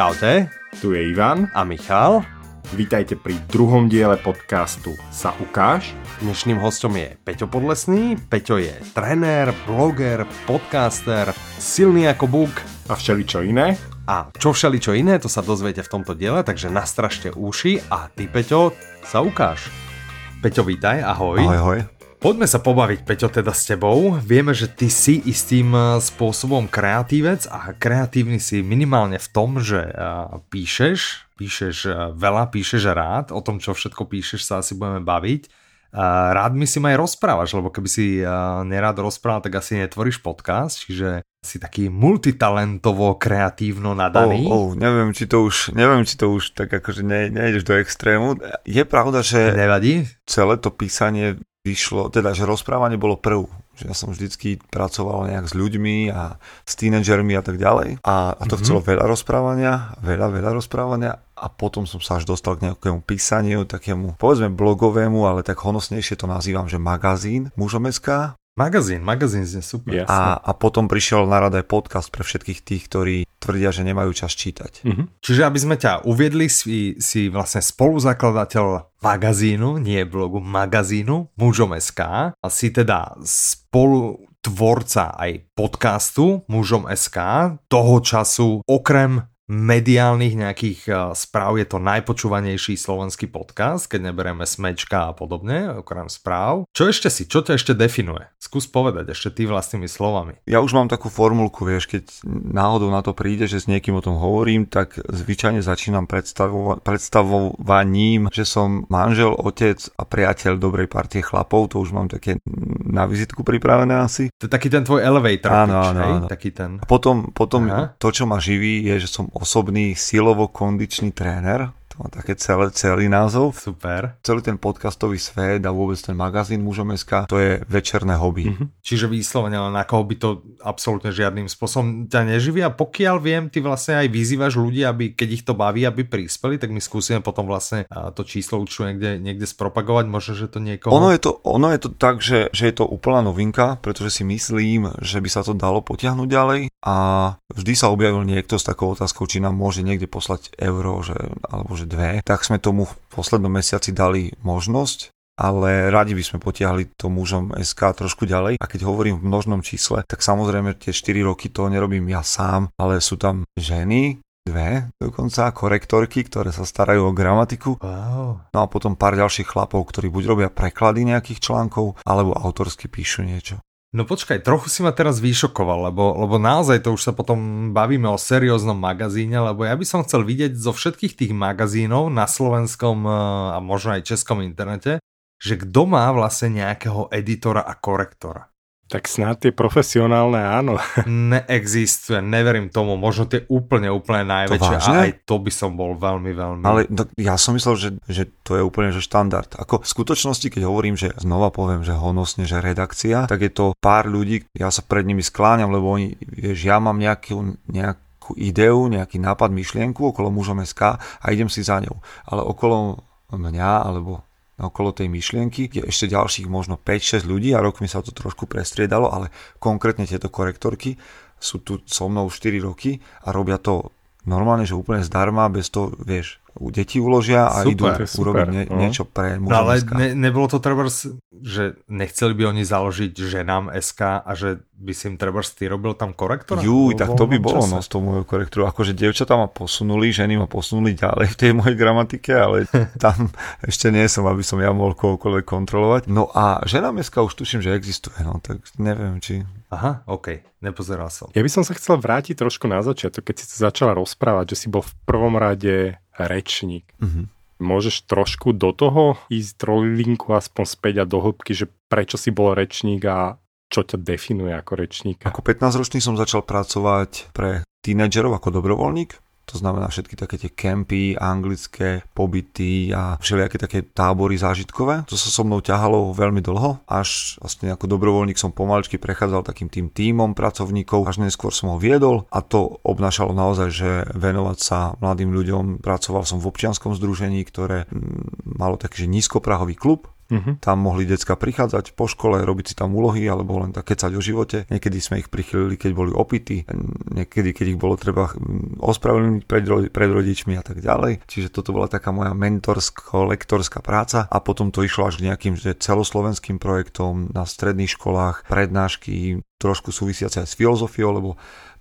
Čaute, Tu je Ivan. a Michal. Vítajte pri druhom diele podcastu Sa ukáž. Dnešným hostom je Peťo Podlesný. Peťo je tréner, bloger, podcaster, silný ako buk A všeličo iné. a čo všeličo iné, to sa dozviete v tomto diele, takže nastražte uši a ty, Peťo, sa ukáž. Peťo, vítaj, ahoj. Ahoj, ahoj. Poďme sa pobaviť, Peťo, teda s tebou. Vieme, že ty si istým eh, spôsobom kreatívec a kreatívny si minimálne v tom, že eh, píšeš, píšeš eh, veľa, píšeš rád, o tom, čo všetko píšeš, sa asi budeme baviť. Rád mi si ma aj rozprávaš, lebo keby si nerád rozprával, tak asi netvoríš podcast, čiže si taký multitalentovo, kreatívno nadaný. Oh, oh, neviem, či to už, neviem, či to už tak akože ne, nejdeš do extrému. Je pravda, že Nevadí? celé to písanie vyšlo, teda, že rozprávanie bolo prv. Že ja som vždycky pracoval nejak s ľuďmi a s tínedžermi a tak ďalej. A, a to mm-hmm. chcelo veľa rozprávania, veľa, veľa rozprávania a potom som sa až dostal k nejakému písaniu, takému, povedzme blogovému, ale tak honosnejšie to nazývam, že magazín mužom.sk Magazín, magazín je super. Jasné. a, a potom prišiel na rad aj podcast pre všetkých tých, ktorí tvrdia, že nemajú čas čítať. Mhm. Čiže aby sme ťa uviedli, si, si vlastne spoluzakladateľ magazínu, nie blogu, magazínu Mužom.sk a si teda spolutvorca aj podcastu Mužom.sk. Toho času okrem mediálnych nejakých eh, správ je to najpočúvanejší slovenský podcast, keď neberieme smečka a podobne, okrem správ. Čo ešte si, čo ťa ešte definuje? Skús povedať ešte ty vlastnými slovami. Ja už mám takú formulku, vieš, keď náhodou na to príde, že s niekým o tom hovorím, tak zvyčajne začínam predstavo- predstavovaním, že som manžel, otec a priateľ dobrej partie chlapov, to už mám také na vizitku pripravené asi. To je taký ten tvoj elevator Áno, pitch, áno, áno. Taký ten... A potom, potom Aha. to, čo ma živí, je, že som osobný silovo-kondičný tréner. Má také celé, celý názov. Super. Celý ten podcastový svet a vôbec ten magazín mužom.sk, to je večerné hobby. Mhm. Čiže vyslovene len na koho by to absolútne žiadnym spôsobom ťa neživí a pokiaľ viem, ty vlastne aj vyzývaš ľudí, aby keď ich to baví, aby prispeli, tak my skúsime potom vlastne to číslo určite niekde, niekde spropagovať, možno, že to niekoho... Ono je to, ono je to tak, že, že je to úplná novinka, pretože si myslím, že by sa to dalo potiahnuť ďalej a vždy sa objavil niekto s takou otázkou, či nám môže niekde poslať euro, že, alebo že dve. Tak sme tomu v poslednom mesiaci dali možnosť ale radi by sme potiahli to mužom SK trošku ďalej. A keď hovorím v množnom čísle, tak samozrejme tie 4 roky to nerobím ja sám, ale sú tam ženy, dve dokonca, korektorky, ktoré sa starajú o gramatiku Wow. No a potom pár ďalších chlapov, ktorí buď robia preklady nejakých článkov, alebo autorsky píšu niečo. No počkaj, trochu si ma teraz vyšokoval, lebo, lebo naozaj to už sa potom bavíme o serióznom magazíne, lebo ja by som chcel vidieť zo všetkých tých magazínov na slovenskom eh, a možno aj českom internete, že kto má vlastne nejakého editora a korektora. Tak snad tie profesionálne áno. Neexistuje, neverím tomu, možno tie úplne, úplne najväčšie a vážne? aj to by som bol veľmi, veľmi... Ale no, ja som myslel, že, že to je úplne že štandard. Ako v skutočnosti, keď hovorím, že znova poviem, že honosne, že redakcia, tak je to pár ľudí, ja sa pred nimi skláňam, lebo oni, vieš, ja mám nejakú, nejakú ideu, nejaký nápad, myšlienku okolo mužom SK a idem si za ňou. Ale okolo mňa, alebo okolo tej myšlienky je ešte ďalších možno 5-6 ľudí a rokmi sa to trošku prestriedalo, ale konkrétne tieto korektorky sú tu so mnou 4 roky a robia to normálne, že úplne zdarma, bez toho, vieš, u deti uložia a Super, idú super, urobiť nie, no. niečo pre No ale mužom ne, nebolo to treba, že nechceli by oni založiť ženám SK a že by si im treba ty robil tam korektora? Juj, vo tak to by bolo čase? no z toho môjho korektúru. Akože dievčatá ma posunuli, ženy ma posunuli ďalej v tej mojej gramatike, ale tam ešte nie som, aby som ja mohol kohokoľvek kontrolovať. No a žena meska už tuším, že existuje, no tak neviem, či... Aha, OK, nepozeral som. Ja by som sa chcel vrátiť trošku na začiatok, keď si sa začala rozprávať, že si bol v prvom rade rečník. Mhm. Môžeš trošku do toho ísť trolinku aspoň späť a do hĺbky, že prečo si bol rečník a čo ťa definuje ako rečníka? Ako 15-ročný som začal pracovať pre tínedžerov ako dobrovoľník. To znamená všetky také tie kempy, anglické pobyty a všelijaké také tábory zážitkové. To sa so mnou ťahalo veľmi dlho, až vlastne ako dobrovoľník som pomaličky prechádzal takým tým tímom pracovníkov, až neskôr som ho viedol a to obnášalo naozaj, že venovať sa mladým ľuďom. Pracoval som v občianskom združení, ktoré mm, malo taký že nízkoprahový klub, Uh-huh. Tam mohli decka prichádzať po škole, robiť si tam úlohy alebo len tak kecať o živote. Niekedy sme ich prichylili, keď boli opity, niekedy, keď ich bolo treba ospravedlniť pred, pred rodičmi a tak ďalej. Čiže toto bola taká moja mentorsko-lektorská práca a potom to išlo až k nejakým že celoslovenským projektom na stredných školách, prednášky, trošku súvisiace aj s filozofiou, lebo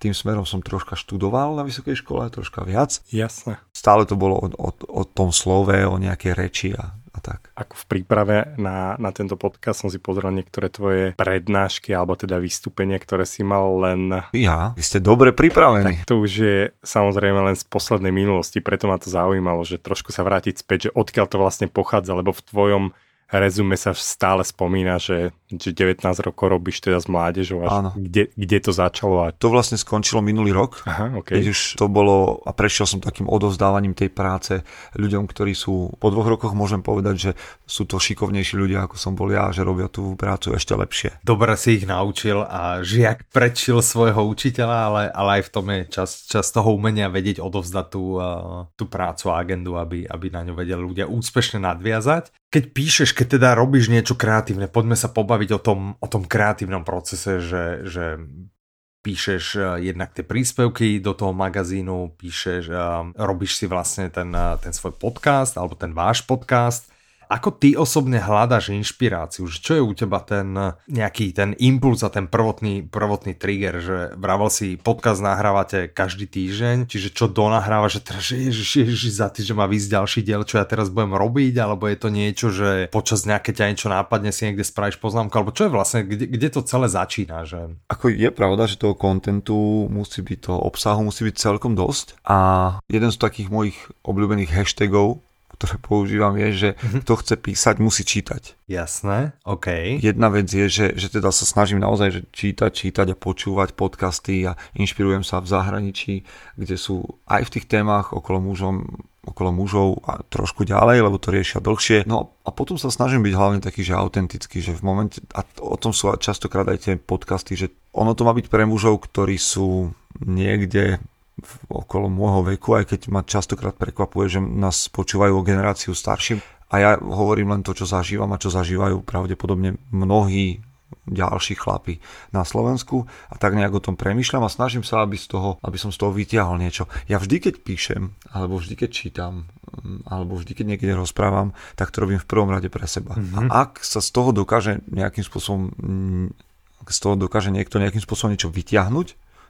tým smerom som troška študoval na vysokej škole, troška viac. Jasne. Stále to bolo o, o, o tom slove, o nejakej reči a, a tak. Ako v príprave na, na tento podcast som si pozrel niektoré tvoje prednášky alebo teda vystúpenia, ktoré si mal len... Ja, vy ste dobre pripravení. Tak to už je samozrejme len z poslednej minulosti, preto ma to zaujímalo, že trošku sa vrátiť späť, že odkiaľ to vlastne pochádza, lebo v tvojom rezume sa stále spomína, že, že 19 rokov robíš teda s mládežou. Až kde, kde to začalo? A... To vlastne skončilo minulý rok. Aha, okay. Keď už to bolo a prešiel som takým odovzdávaním tej práce ľuďom, ktorí sú po dvoch rokoch môžem povedať, že sú to šikovnejší ľudia, ako som bol ja, že robia tú prácu ešte lepšie. Dobre si ich naučil a žiak prečil svojho učiteľa, ale, ale aj v tom je čas, čas toho umenia vedieť odovzdať tú, uh, tú prácu a agendu, aby, aby na ňu vedeli ľudia úspešne nadviazať keď píšeš, keď teda robíš niečo kreatívne, poďme sa pobaviť o tom, o tom kreatívnom procese, že, že píšeš uh, jednak tie príspevky do toho magazínu, píšeš, uh, robíš si vlastne ten, uh, ten svoj podcast alebo ten váš podcast ako ty osobne hľadaš inšpiráciu? Čo je u teba ten nejaký ten impuls a ten prvotný, prvotný trigger, že vravel si podcast nahrávate každý týždeň, čiže čo donahráva, že teraz ježiš, ježiš, za týždeň má výsť ďalší diel, čo ja teraz budem robiť, alebo je to niečo, že počas nejaké ťa niečo nápadne si niekde spravíš poznámku, alebo čo je vlastne, kde, kde to celé začína? Že... Ako je pravda, že toho kontentu musí byť, toho obsahu musí byť celkom dosť a jeden z takých mojich obľúbených hashtagov ktoré používam, je, že mm-hmm. kto chce písať, musí čítať. Jasné, OK. Jedna vec je, že, že teda sa snažím naozaj že čítať, čítať a počúvať podcasty a inšpirujem sa v zahraničí, kde sú aj v tých témach okolo mužom, okolo mužov a trošku ďalej, lebo to riešia dlhšie. No a potom sa snažím byť hlavne taký, že autentický, že v momente, a o tom sú častokrát aj tie podcasty, že ono to má byť pre mužov, ktorí sú niekde okolo môjho veku, aj keď ma častokrát prekvapuje, že nás počúvajú o generáciu starším. A ja hovorím len to, čo zažívam a čo zažívajú pravdepodobne mnohí ďalší chlapi na Slovensku a tak nejak o tom premyšľam a snažím sa, aby, z toho, aby som z toho vytiahol niečo. Ja vždy, keď píšem, alebo vždy, keď čítam, mm, alebo vždy, keď niekde rozprávam, tak to robím v prvom rade pre seba. Mm-hmm. A ak sa z toho dokáže nejakým spôsobom mm, z toho dokáže niekto nejakým spôsobom niečo vytiahnuť,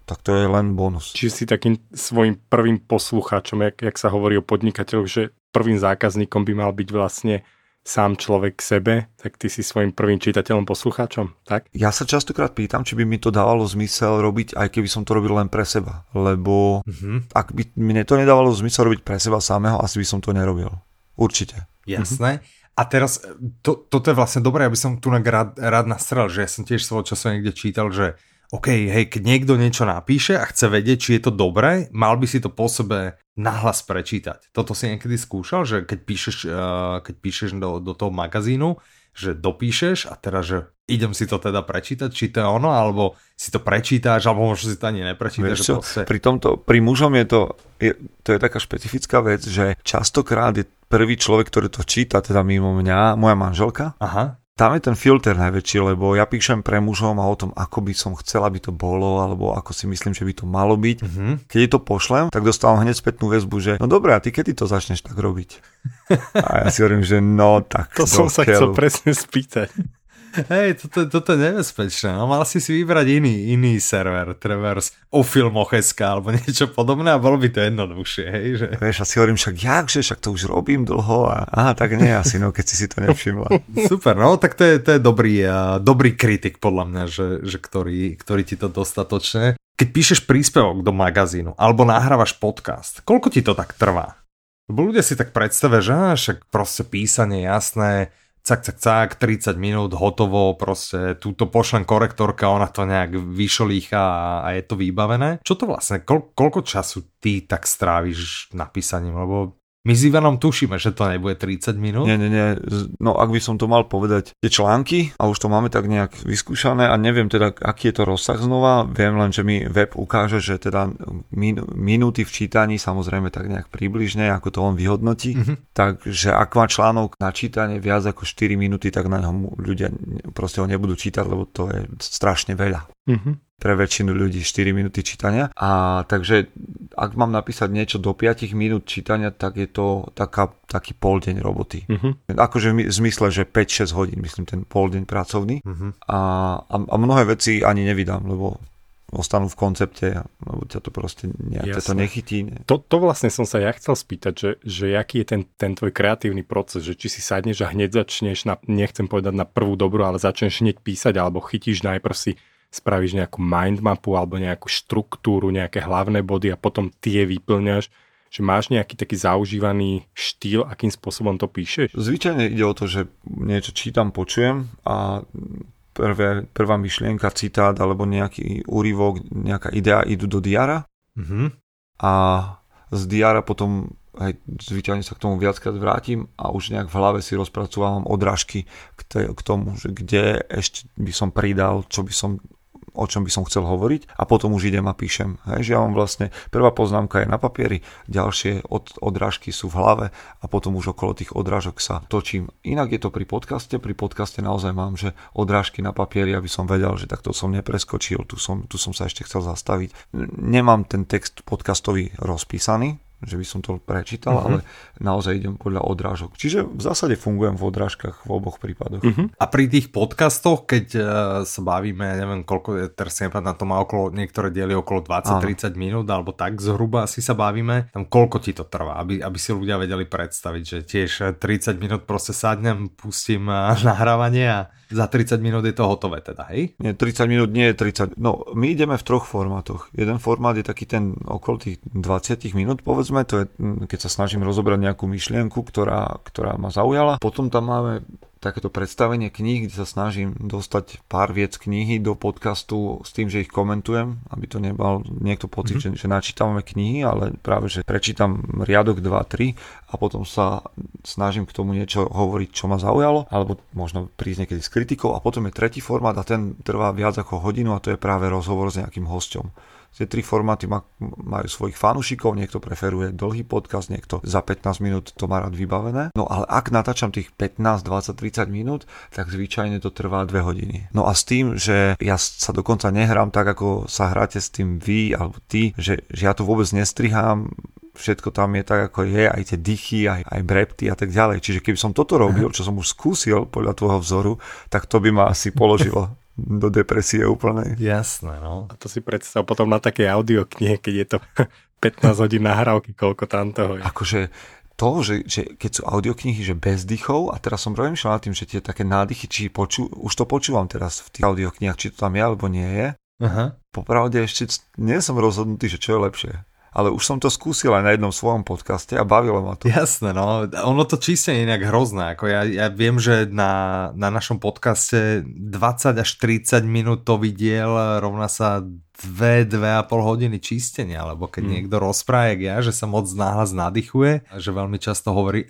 tak to je len bonus. Čiže si takým svojim prvým poslucháčom, jak, jak sa hovorí o podnikateľoch, že prvým zákazníkom by mal byť vlastne sám človek k sebe, tak ty si svojim prvým čitateľom, poslucháčom, tak? Ja sa častokrát pýtam, či by mi to dávalo zmysel robiť, aj keby som to robil len pre seba. Lebo mm-hmm. ak by mne to nedávalo zmysel robiť pre seba samého, asi by som to nerobil. Určite. Jasné. Mm-hmm. A teraz, to, toto je vlastne dobré, aby som tu rád, rád nastrel, že ja som tiež svojho času niekde čítal, že OK, hej, keď niekto niečo napíše a chce vedieť, či je to dobré, mal by si to po sebe nahlas prečítať. Toto si niekedy skúšal, že keď píšeš, uh, keď píšeš do, do toho magazínu, že dopíšeš a teraz, že idem si to teda prečítať, či to je ono, alebo si to prečítáš, alebo možno si to ani neprečítaš. Vieš čo, proste... pri, tomto, pri mužom je to, je, to je taká špecifická vec, že častokrát je prvý človek, ktorý to číta, teda mimo mňa, moja manželka. Aha tam je ten filter najväčší, lebo ja píšem pre mužom a o tom, ako by som chcel, aby to bolo, alebo ako si myslím, že by to malo byť. Mm-hmm. Keď to pošlem, tak dostávam hneď spätnú väzbu, že no dobré, a ty kedy to začneš tak robiť? A ja si hovorím, že no tak. To som sa chcel presne spýtať. Hej, toto, toto je nebezpečné. No, mal si si vybrať iný, iný server, Travers o filmoch SK alebo niečo podobné a bolo by to jednoduchšie, hej, že... Vieš, asi hovorím však, jakže, však to už robím dlho a aha, tak nie asi, no, keď si si to nevšimla. Super, no, tak to je, to je dobrý, uh, dobrý kritik podľa mňa, že, že ktorý, ktorý ti to dostatočne. Keď píšeš príspevok do magazínu alebo nahrávaš podcast, koľko ti to tak trvá? Lebo ľudia si tak predstavia, že však proste písanie jasné, cak, cak, cak, 30 minút, hotovo, proste túto pošlem korektorka, ona to nejak vyšolícha a, a je to vybavené. Čo to vlastne, koľ, koľko času ty tak stráviš napísaním, lebo My s Ivanom tušíme, že to nebude 30 minút. Nie, nie, nie. No ak by som to mal povedať, tie články, a už to máme tak nejak vyskúšané a neviem teda, aký je to rozsah znova, viem len, že mi web ukáže, že teda min, minúty v čítaní, samozrejme tak nejak približne, ako to on vyhodnotí. Mm-hmm. Takže ak má článok na čítanie viac ako 4 minúty, tak na ňom ľudia proste ho nebudú čítať, lebo to je strašne veľa. Mm-hmm pre väčšinu ľudí 4 minúty čítania. A takže ak mám napísať niečo do 5 minút čítania, tak je to taká, taký pol deň roboty. Uh-huh. Akože v zmysle, že 5-6 hodín, myslím, ten pol deň pracovný. Uh-huh. A, a, a mnohé veci ani nevydám, lebo ostanú v koncepte, lebo ťa to proste nejak to nechytí. Ne? To, to vlastne som sa ja chcel spýtať, že, že aký je ten, ten tvoj kreatívny proces, že či si sadneš a hneď začneš, na, nechcem povedať na prvú dobru, ale začneš hneď písať, alebo chytíš najprv si spravíš nejakú mindmapu alebo nejakú štruktúru, nejaké hlavné body a potom tie vyplňaš, že máš nejaký taký zaužívaný štýl, akým spôsobom to píšeš? Zvyčajne ide o to, že niečo čítam, počujem a prvé, prvá myšlienka, citát alebo nejaký úryvok, nejaká idea idú do diara mm-hmm. a z diara potom aj zvyčajne sa k tomu viackrát vrátim a už nejak v hlave si rozpracovávam odrážky k, te, k tomu, že kde ešte by som pridal, čo by som o čom by som chcel hovoriť a potom už idem a píšem. Hej, že ja mám vlastne, prvá poznámka je na papieri, ďalšie od, odrážky sú v hlave a potom už okolo tých odrážok sa točím. Inak je to pri podcaste, pri podcaste naozaj mám, že odrážky na papieri, aby som vedel, že takto som nepreskočil, tu som, tu som sa ešte chcel zastaviť. Nemám ten text podcastový rozpísaný, že by som to prečítal, uh-huh. ale naozaj idem podľa odrážok. Čiže v zásade fungujem v odrážkach v oboch prípadoch. Uh-huh. A pri tých podcastoch, keď uh, sa bavíme, neviem koľko, teraz na to má okolo, niektoré diely okolo 20-30 minút, alebo tak zhruba asi sa bavíme, tam koľko ti to trvá, aby, aby si ľudia vedeli predstaviť, že tiež 30 minút proste sadnem, pustím uh, nahrávanie a za 30 minút je to hotové teda, hej? Nie, 30 minút nie je 30. No, my ideme v troch formátoch. Jeden formát je taký ten okolo tých 20 minút, povedzme, to je, keď sa snažím rozobrať nejakú myšlienku, ktorá, ktorá ma zaujala. Potom tam máme takéto predstavenie kníh, kde sa snažím dostať pár viec knihy do podcastu s tým, že ich komentujem, aby to nemal niekto pocit, mm-hmm. že, že načítame knihy, ale práve, že prečítam riadok 2-3 a potom sa snažím k tomu niečo hovoriť, čo ma zaujalo, alebo možno prísť niekedy s kritikou a potom je tretí formát a ten trvá viac ako hodinu a to je práve rozhovor s nejakým hosťom. Tie tri formáty majú svojich fanúšikov, niekto preferuje dlhý podcast, niekto za 15 minút to má rád vybavené. No ale ak natáčam tých 15, 20, 30 minút, tak zvyčajne to trvá 2 hodiny. No a s tým, že ja sa dokonca nehrám tak, ako sa hráte s tým vy alebo ty, že, že ja to vôbec nestrihám, všetko tam je tak, ako je, aj tie dychy, aj, aj brepty a tak ďalej. Čiže keby som toto robil, čo som už skúsil podľa tvojho vzoru, tak to by ma asi položilo do depresie úplnej. Jasné, no. A to si predstav potom na takej audioknihe, keď je to 15 hodín nahrávky, koľko tam toho je. Akože to, že, že keď sú audioknihy, že bez dychov, a teraz som rozmýšľal nad tým, že tie také nádychy, či poču, už to počúvam teraz v tých audioknihách, či to tam je, alebo nie je. Aha. Popravde ešte nie som rozhodnutý, že čo je lepšie ale už som to skúsil aj na jednom svojom podcaste a bavilo ma to. Jasné, no. Ono to čistenie je nejak hrozné. Ako ja, ja viem, že na, na našom podcaste 20 až 30 minút to vidiel rovná sa 2, 2,5 hodiny čistenia, alebo keď hmm. niekto rozpráva, jak ja, že sa moc náhlas nadýchuje, že veľmi často hovorí e,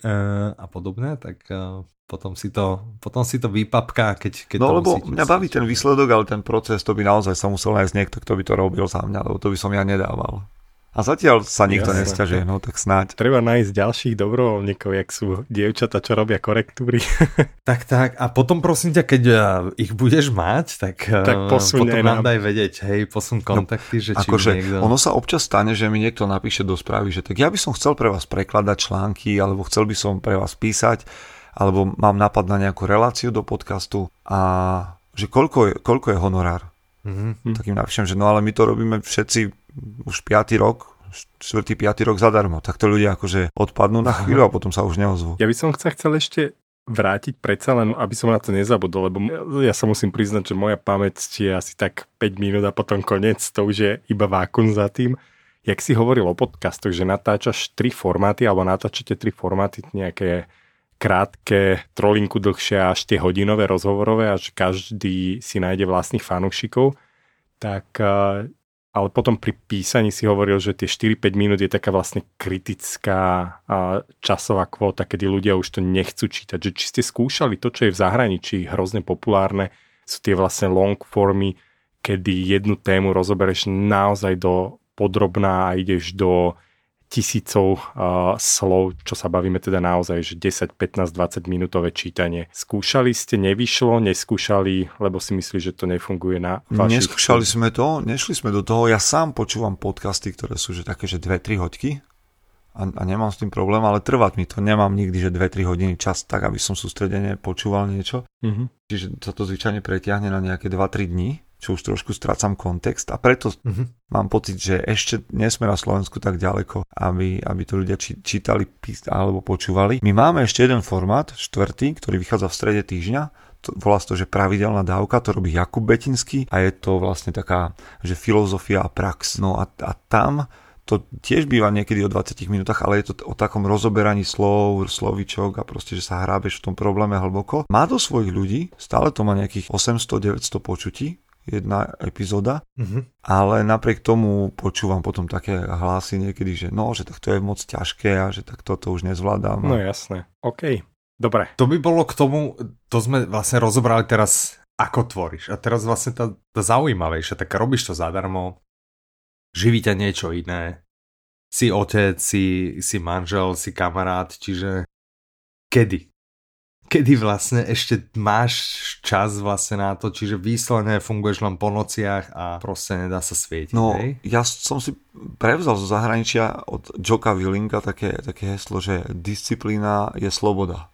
a podobne, tak e, potom si to, potom si to vypapká, keď, keď No lebo mňa baví ten výsledok, ale ten proces, to by naozaj sa musel nájsť niekto, kto by to robil za mňa, lebo to by som ja nedával. A zatiaľ sa nikto Jasne. nesťažuje, no tak snáď. Treba nájsť ďalších dobrovoľníkov, jak sú dievčata, čo robia korektúry. tak, tak. A potom prosím ťa, keď uh, ich budeš mať, tak, uh, tak potom nám daj vedieť, hej, posun no, kontakty, no, že či akože niekto... Ono sa občas stane, že mi niekto napíše do správy, že tak ja by som chcel pre vás prekladať články, alebo chcel by som pre vás písať, alebo mám nápad na nejakú reláciu do podcastu a že koľko je, koľko je honorár. Mm-hmm. Tak im napíšem, že no ale my to robíme všetci už 5. rok, 4. 5. rok zadarmo. Tak to ľudia akože odpadnú na chvíľu a potom sa už neozvú. Ja by som sa chcel ešte vrátiť predsa len, aby som na to nezabudol, lebo ja sa musím priznať, že moja pamäť je asi tak 5 minút a potom koniec, to už je iba vákun za tým. Jak si hovoril o podcastoch, že natáčaš tri formáty, alebo natáčate tri formáty, nejaké krátke, trolinku dlhšie až tie hodinové rozhovorové, až každý si nájde vlastných fanúšikov, tak ale potom pri písaní si hovoril, že tie 4-5 minút je taká vlastne kritická časová kvóta, kedy ľudia už to nechcú čítať. Že či ste skúšali to, čo je v zahraničí hrozne populárne, sú tie vlastne long formy, kedy jednu tému rozobereš naozaj do podrobná a ideš do tisícov uh, slov, čo sa bavíme teda naozaj, že 10, 15, 20 minútové čítanie. Skúšali ste, nevyšlo, neskúšali, lebo si myslíš, že to nefunguje na vašich... Neskúšali sme to, nešli sme do toho. Ja sám počúvam podcasty, ktoré sú že také, že 2-3 hoďky a, a nemám s tým problém, ale trvať mi to. Nemám nikdy, že 2-3 hodiny čas tak, aby som sústredene počúval niečo. Mm-hmm. Čiže sa to zvyčajne pretiahne na nejaké 2-3 dní čo už trošku strácam kontext a preto uh-huh. mám pocit, že ešte nie sme na Slovensku tak ďaleko, aby, aby to ľudia či, čítali alebo počúvali. My máme ešte jeden formát, štvrtý, ktorý vychádza v strede týždňa, to, volá to, že pravidelná dávka, to robí Jakub Betinský a je to vlastne taká, že filozofia a prax. No a, a tam to tiež býva niekedy o 20 minútach, ale je to o takom rozoberaní slov, slovičok a proste, že sa hrábeš v tom probléme hlboko. Má to svojich ľudí, stále to má nejakých 800-900 počutí, jedna epizóda, mm-hmm. ale napriek tomu počúvam potom také hlasy niekedy, že no, že tak to je moc ťažké a že tak toto už nezvládam. No jasné, OK, dobre. To by bolo k tomu, to sme vlastne rozobrali teraz, ako tvoríš. A teraz vlastne tá, tá zaujímavejšia, tak robíš to zadarmo, živí ťa niečo iné, si otec, si, si manžel, si kamarát, čiže kedy? Kedy vlastne ešte máš čas vlastne na to, čiže výsledne funguješ len po nociach a proste nedá sa svietiť. No, hej? ja som si prevzal zo zahraničia od Joka Willinga také, také heslo, že disciplína je sloboda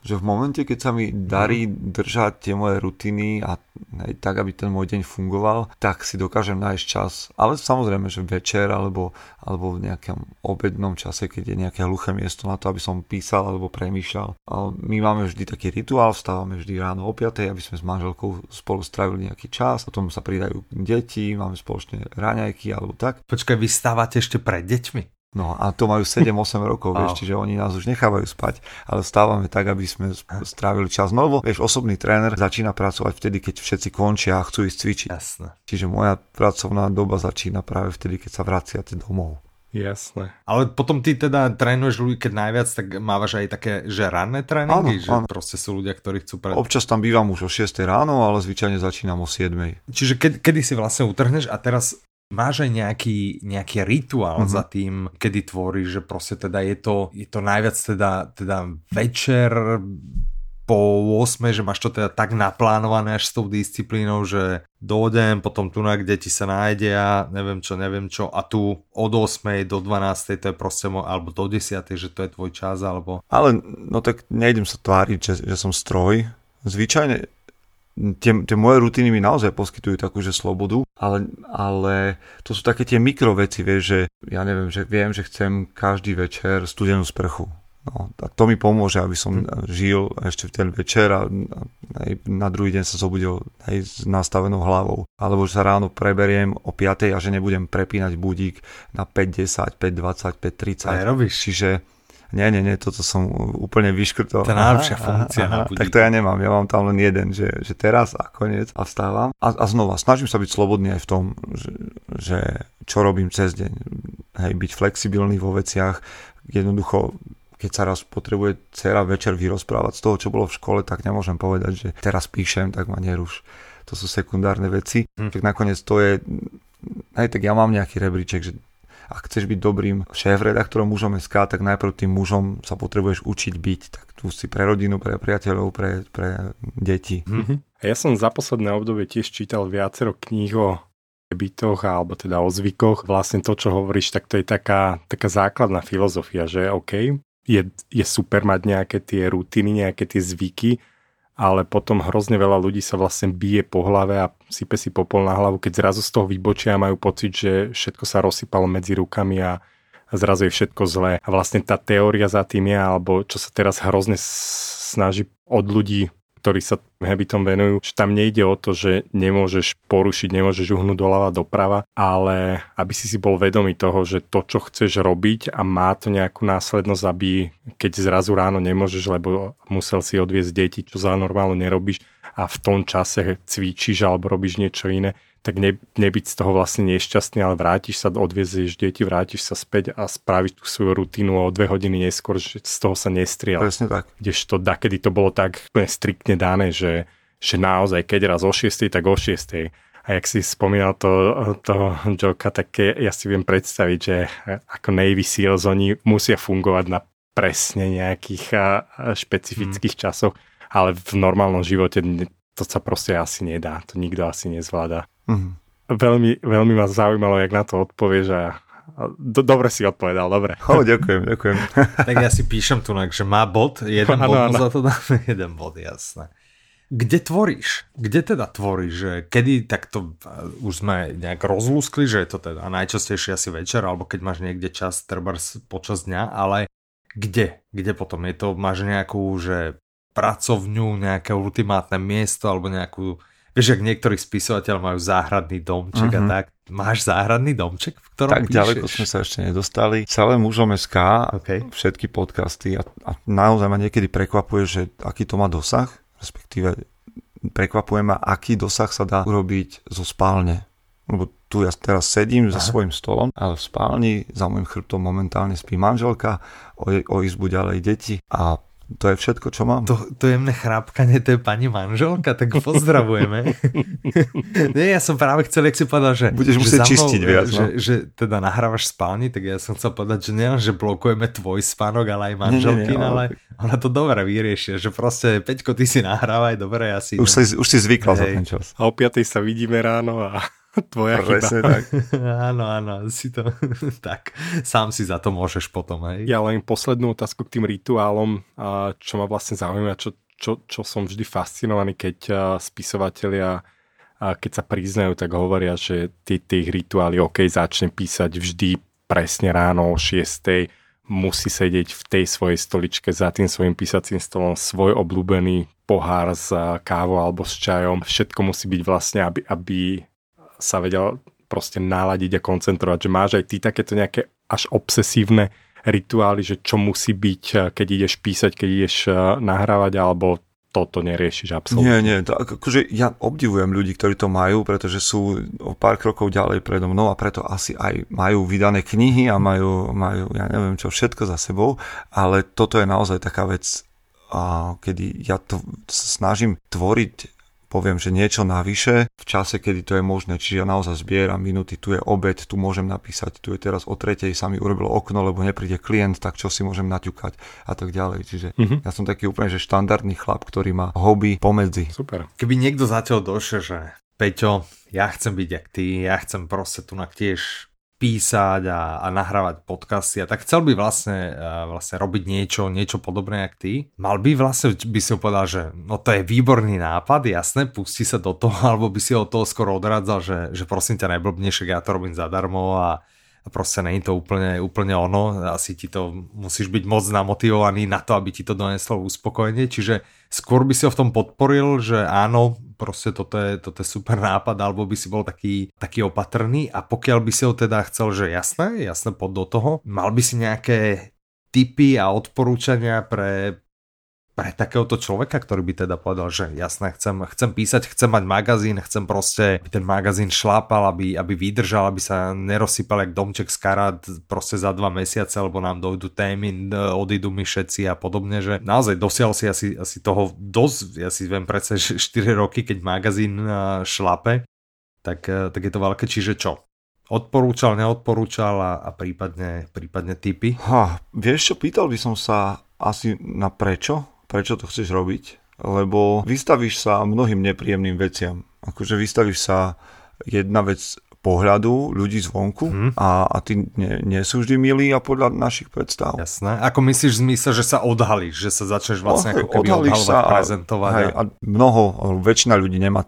že v momente, keď sa mi darí držať tie moje rutiny a aj tak, aby ten môj deň fungoval, tak si dokážem nájsť čas. Ale samozrejme, že večer alebo, alebo v nejakom obednom čase, keď je nejaké hluché miesto na to, aby som písal alebo premýšľal. My máme vždy taký rituál, vstávame vždy ráno o 5, aby sme s manželkou spolu strávili nejaký čas, potom sa pridajú deti, máme spoločne raňajky alebo tak. Počkaj, vy stávate ešte pred deťmi? No a to majú 7-8 rokov, vieš, čiže oni nás už nechávajú spať, ale stávame tak, aby sme strávili čas. No lebo, vieš, osobný tréner začína pracovať vtedy, keď všetci končia a chcú ísť cvičiť. Jasné. Čiže moja pracovná doba začína práve vtedy, keď sa vraciate domov. Jasné. Ale potom ty teda trénuješ ľudí, keď najviac, tak mávaš aj také, že ranné tréningy? Áno, že áno. proste sú ľudia, ktorí chcú... Pred... Občas tam bývam už o 6 ráno, ale zvyčajne začínam o 7. Čiže ke- kedy si vlastne utrhneš a teraz Máš aj nejaký, nejaký rituál mm-hmm. za tým, kedy tvoríš, že proste teda je to, je to najviac teda, teda večer po 8, že máš to teda tak naplánované až s tou disciplínou, že dojdem, potom tu na kde ti sa nájdia, neviem čo, neviem čo a tu od 8 do 12 to je proste môj, alebo do 10, že to je tvoj čas, alebo... Ale no tak nejdem sa tváriť, že, že som stroj. Zvyčajne tie, tie moje rutiny mi naozaj poskytujú takú, že slobodu, ale, ale to sú také tie mikroveci, vieš, že ja neviem, že viem, že chcem každý večer studenú sprchu. No, a to mi pomôže, aby som žil ešte v ten večer a aj na druhý deň sa zobudil aj s nastavenou hlavou. Alebo že sa ráno preberiem o 5 a že nebudem prepínať budík na 5.10, 5.20, 5.30. Aj robíš. Čiže nie, nie, nie, toto som úplne vyškrtol. Tá najlepšia funkcia aha, aha, Tak to ja nemám, ja mám tam len jeden, že, že teraz a koniec a vstávam. A, a znova, snažím sa byť slobodný aj v tom, že, že čo robím cez deň. Hej, byť flexibilný vo veciach, jednoducho keď sa raz potrebuje dcera večer vyrozprávať z toho, čo bolo v škole, tak nemôžem povedať, že teraz píšem, tak ma neruš. To sú sekundárne veci. Hm. Tak nakoniec to je, aj tak ja mám nejaký rebríček, že ak chceš byť dobrým šéf-redaktorom mužom SK, tak najprv tým mužom sa potrebuješ učiť byť. Tak tu si pre rodinu, pre priateľov, pre, pre deti. Mm-hmm. Ja som za posledné obdobie tiež čítal viacero kníh o bytoch alebo teda o zvykoch. Vlastne to, čo hovoríš, tak to je taká, taká základná filozofia, že OK, je, je super mať nejaké tie rutiny, nejaké tie zvyky, ale potom hrozne veľa ľudí sa vlastne bije po hlave a sype si popol na hlavu, keď zrazu z toho vybočia a majú pocit, že všetko sa rozsypalo medzi rukami a zrazu je všetko zlé. A vlastne tá teória za tým je, alebo čo sa teraz hrozne snaží od ľudí ktorí sa habitom venujú, že tam nejde o to, že nemôžeš porušiť, nemôžeš uhnúť doľava doprava, ale aby si si bol vedomý toho, že to, čo chceš robiť a má to nejakú následnosť, aby keď zrazu ráno nemôžeš, lebo musel si odviezť deti, čo za normálne nerobíš, a v tom čase cvičíš alebo robíš niečo iné, tak ne, nebyť z toho vlastne nešťastný, ale vrátiš sa, odviezieš deti, vrátiš sa späť a spravíš tú svoju rutínu o dve hodiny neskôr, že z toho sa nestrial. Presne tak. Kdežto da, kedy to bolo tak striktne dané, že, že naozaj keď raz o 6, tak o 6. A jak si spomínal to, to Joka, tak ja si viem predstaviť, že ako Navy Seals oni musia fungovať na presne nejakých špecifických mm. časoch, ale v normálnom živote to sa proste asi nedá, to nikto asi nezvláda. Mm. Veľmi, veľmi ma zaujímalo, jak na to odpovieš a do, dobre si odpovedal, dobre. Oh, ďakujem, ďakujem. tak ja si píšem tu, že má bod, jeden ano, bod, ano. za to dáme jeden bod, jasné. Kde tvoríš? Kde teda tvoríš? Kedy takto uh, už sme nejak rozlúskli, že je to teda najčastejšie asi večer, alebo keď máš niekde čas, trebárs počas dňa, ale kde? Kde potom? Je to, máš nejakú, že pracovňu, nejaké ultimátne miesto, alebo nejakú Vieš, ak niektorí spisovateľ majú záhradný domček uh-huh. a mhm. tak. Máš záhradný domček, v ktorom Tak píšeš? ďaleko sme sa ešte nedostali. Celé mužom SK, okay. všetky podcasty a, a naozaj ma niekedy prekvapuje, že aký to má dosah, respektíve prekvapuje ma, aký dosah sa dá urobiť zo spálne. Lebo tu ja teraz sedím Aha. za svojim stolom, ale v spálni za môjim chrbtom momentálne spí manželka, o, o izbu ďalej deti a to je všetko, čo mám. To, to jemné chrápkanie, to je pani manželka, tak pozdravujeme. Nie, ja som práve chcel, jak si povedal, že... Budeš že musieť čistiť viac. No? Že, že, teda nahrávaš spálni, tak ja som chcel povedať, že nie že blokujeme tvoj spánok, ale aj manželky, ale ona to dobre vyriešia, že proste Peťko, ty si nahrávaj, dobre, ja si... Už, si, už si zvykla za ten čas. A o 5 sa vidíme ráno a Tvoja Presne chyba. tak. áno, áno, si to tak. Sám si za to môžeš potom, hej. Ja len poslednú otázku k tým rituálom, čo ma vlastne zaujíma, čo, čo, čo som vždy fascinovaný, keď spisovatelia keď sa priznajú, tak hovoria, že tie, tie rituály, OK, začne písať vždy presne ráno o 6. Musí sedieť v tej svojej stoličke za tým svojim písacím stolom, svoj obľúbený pohár s kávou alebo s čajom. Všetko musí byť vlastne, aby, aby sa vedel proste naladiť a koncentrovať, že máš aj ty takéto nejaké až obsesívne rituály, že čo musí byť, eh, keď ideš písať, keď ideš eh, nahrávať, alebo toto neriešiš absolútne. Nie, nie, to, akože ja obdivujem ľudí, ktorí to majú, pretože sú o pár krokov ďalej predo mnou a preto asi aj majú vydané knihy a majú, majú ja neviem čo, všetko za sebou, ale toto je naozaj taká vec, a kedy ja to snažím tvoriť poviem, že niečo navyše v čase, kedy to je možné. Čiže ja naozaj zbieram minúty, tu je obed, tu môžem napísať, tu je teraz o tretej sa mi urobilo okno, lebo nepríde klient, tak čo si môžem naťukať a tak ďalej. Čiže mm-hmm. ja som taký úplne, že štandardný chlap, ktorý má hobby pomedzi. Super. Keby niekto zatiaľ došiel, že Peťo, ja chcem byť jak ty, ja chcem proste tu na tiež písať a, a nahrávať podcasty a tak chcel by vlastne, vlastne robiť niečo, niečo podobné jak ty. Mal by vlastne, by si povedal, že no to je výborný nápad, jasné, pustí sa do toho, alebo by si od toho skoro odradzal, že, že prosím ťa neblbneš, ja to robím zadarmo a, a proste není to úplne, úplne ono, asi ti to musíš byť moc namotivovaný na to, aby ti to doneslo uspokojenie, čiže skôr by si ho v tom podporil, že áno, proste toto je, toto je super nápad, alebo by si bol taký, taký opatrný. A pokiaľ by si ho teda chcel, že jasné, jasné pod do toho, mal by si nejaké tipy a odporúčania pre, pre takéhoto človeka, ktorý by teda povedal, že jasné, chcem, chcem písať, chcem mať magazín, chcem proste, aby ten magazín šlápal, aby, aby vydržal, aby sa nerozsypal jak domček z karát proste za dva mesiace, lebo nám dojdu témy, odídu mi všetci a podobne, že naozaj dosial si asi, asi toho dosť, ja si viem predsa 4 roky, keď magazín šlape, tak, tak je to veľké, čiže čo? Odporúčal, neodporúčal a, a prípadne, prípadne typy? Ha, vieš čo, pýtal by som sa asi na prečo, prečo to chceš robiť, lebo vystavíš sa mnohým nepríjemným veciam. Akože vystavíš sa jedna vec pohľadu ľudí zvonku hmm. a, a tí nie, nie sú vždy milí a podľa našich predstav. Jasné. Ako myslíš v zmysle, že sa odhalíš, že sa začneš vlastne ako keby odhalovať, sa prezentovať? Hej, a mnoho, väčšina ľudí nemá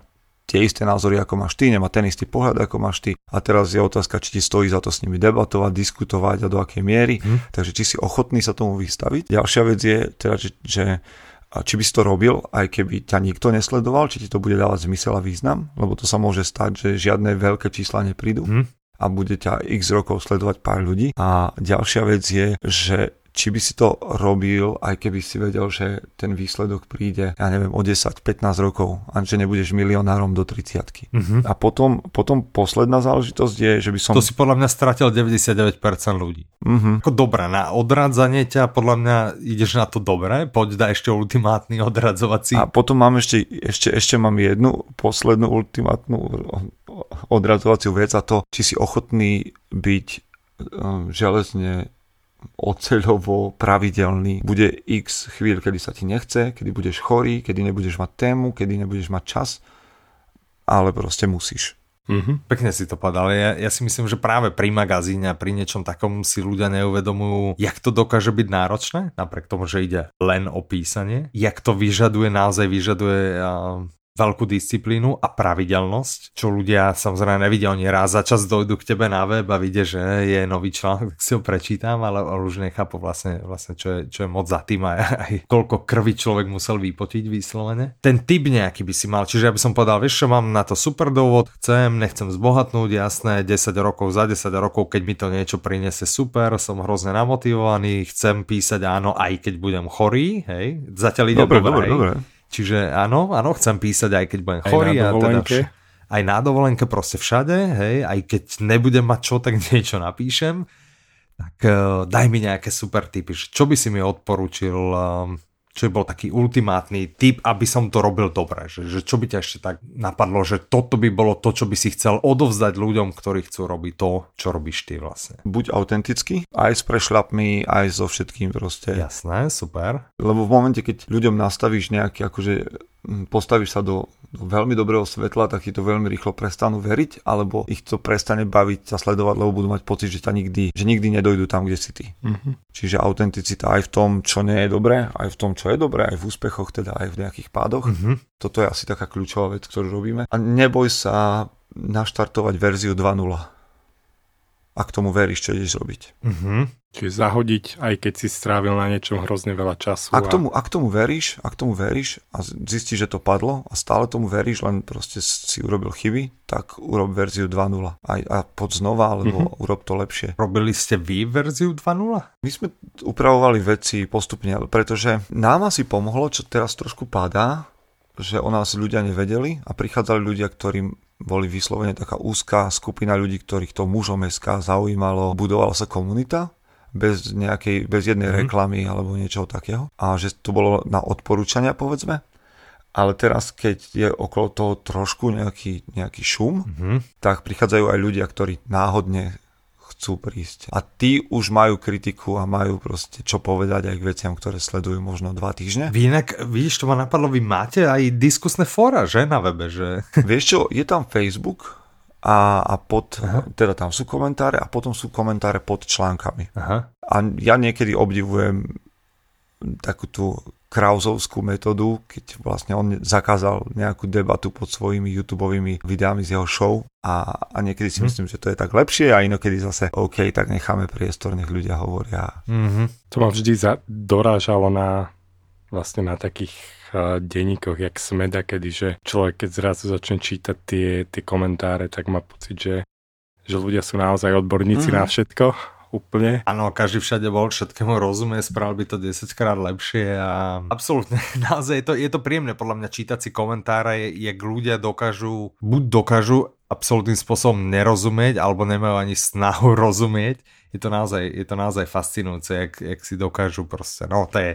tie isté názory, ako máš ty, nemá ten istý pohľad, ako máš ty. A teraz je otázka, či ti stojí za to s nimi debatovať, diskutovať a do akej miery. Hmm. Takže či si ochotný sa tomu vystaviť. Ďalšia vec je teda, že, že či by si to robil, aj keby ťa nikto nesledoval, či ti to bude dávať zmysel a význam, lebo to sa môže stať, že žiadne veľké čísla neprídu. Hmm a bude ťa x rokov sledovať pár ľudí. A ďalšia vec je, že či by si to robil, aj keby si vedel, že ten výsledok príde, ja neviem, o 10-15 rokov a že nebudeš milionárom do 30 Mhm. A potom, potom posledná záležitosť je, že by som... To si podľa mňa stratil 99% ľudí. Mhm. Ako dobré, na odradzanie ťa podľa mňa ideš na to dobre, poď daj ešte ultimátny odradzovací. A potom mám ešte, ešte, ešte mám jednu poslednú ultimátnu odradzovaciu vec a to, či si ochotný byť um, železne oceľovo pravidelný. Bude x chvíľ, kedy sa ti nechce, kedy budeš chorý, kedy nebudeš mať tému, kedy nebudeš mať čas, ale proste musíš. Mhm. Pekne si to povedal. Ja, ja si myslím, že práve pri magazíne a pri niečom takom si ľudia neuvedomujú, jak to dokáže byť náročné, napriek tomu, že ide len o písanie, jak to vyžaduje, naozaj vyžaduje uh, veľkú disciplínu a pravidelnosť, čo ľudia samozrejme nevidia, oni raz za čas dojdu k tebe na web a vidia, že je nový článok, tak si ho prečítam, ale, ale už nechápu vlastne, vlastne čo, je, čo je moc za tým a aj koľko krvi človek musel vypotiť vyslovene. Ten typ nejaký by si mal, čiže ja by som povedal, vieš čo, mám na to super dôvod, chcem, nechcem zbohatnúť, jasné, 10 rokov za 10 rokov, keď mi to niečo prinese super, som hrozne namotivovaný, chcem písať áno, aj keď budem chorý, hej, zatiaľ ide Dobre, dobre, dobre, dobre. Čiže áno, áno, chcem písať aj keď budem Aj chorý. na a teda dovolenke? aj na dovolenke proste všade, hej, aj keď nebudem mať čo, tak niečo napíšem. Tak uh, daj mi nejaké super tipy, čo by si mi odporučil, um, čo bol taký ultimátny tip, aby som to robil dobre, že, že čo by ťa ešte tak napadlo, že toto by bolo to, čo by si chcel odovzdať ľuďom, ktorí chcú robiť to, čo robíš ty vlastne. Buď autentický, aj s prešľapmi, aj so všetkým proste. Jasné, super. Lebo v momente, keď ľuďom nastavíš nejaký, akože postavíš sa do, do veľmi dobrého svetla, tak ti to veľmi rýchlo prestanú veriť, alebo ich to prestane baviť sa sledovať, lebo budú mať pocit, že, ťa nikdy, že nikdy nedojdu tam, kde si ty. Mhm. Čiže autenticita aj v tom, čo nie je dobré, aj v tom, čo je dobré, aj v úspechoch, teda aj v nejakých pádoch. Mhm. Toto je asi taká kľúčová vec, ktorú robíme. A neboj sa naštartovať verziu 2.0. Ak tomu veríš, čo ideš robiť. Mhm. Čiže zahodiť, aj keď si strávil na niečom hrozne veľa času. Ak tomu, ak tomu veríš, ak tomu veríš a zistíš, že to padlo a stále tomu veríš, len proste si urobil chyby, tak urob verziu 2.0. Aj, a pod znova, alebo mm-hmm. urob to lepšie. Robili ste vy verziu 2.0? My sme upravovali veci postupne, pretože nám asi pomohlo, čo teraz trošku padá, že o nás ľudia nevedeli a prichádzali ľudia, ktorým boli vyslovene taká úzká skupina ľudí, ktorých to mužom SK zaujímalo, budovala sa komunita bez nejakej, bez jednej Mhm. reklamy alebo niečoho takého a že to bolo na odporúčania povedzme. Ale teraz, keď je okolo toho trošku nejaký, nejaký šum, Mhm. tak prichádzajú aj ľudia, ktorí náhodne chcú prísť. A tí už majú kritiku a majú proste čo povedať aj k veciam, ktoré sledujú možno dva týždne. Vy inak, vidíš, to ma napadlo, vy máte aj diskusné fóra, že, na webe, že... Vieš čo, je tam Facebook a, a pod, Aha. teda tam sú komentáre a potom sú komentáre pod článkami. Aha. A ja niekedy obdivujem takú tú krauzovskú metódu, keď vlastne on zakázal nejakú debatu pod svojimi youtube videami z jeho show a, a niekedy si Hm. myslím, že to je tak lepšie a inokedy zase OK, tak necháme priestor, nech ľudia hovoria. Mhm. To ma vždy za, dorážalo na vlastne na takých uh, denníkoch, jak Smeda, kedy, že človek, keď zrazu začne čítať tie, tie komentáre, tak má pocit, že, že ľudia sú naozaj odborníci Mhm. na všetko, úplne. Áno, každý všade bol, všetkému rozumie, spravil by to 10 krát lepšie a absolútne, naozaj je to, je to príjemné podľa mňa čítať si komentáre, jak ľudia dokážu, buď dokážu absolútnym spôsobom nerozumieť, alebo nemajú ani snahu rozumieť. Je to naozaj, je to naozaj fascinujúce, jak, jak si dokážu proste, no to je,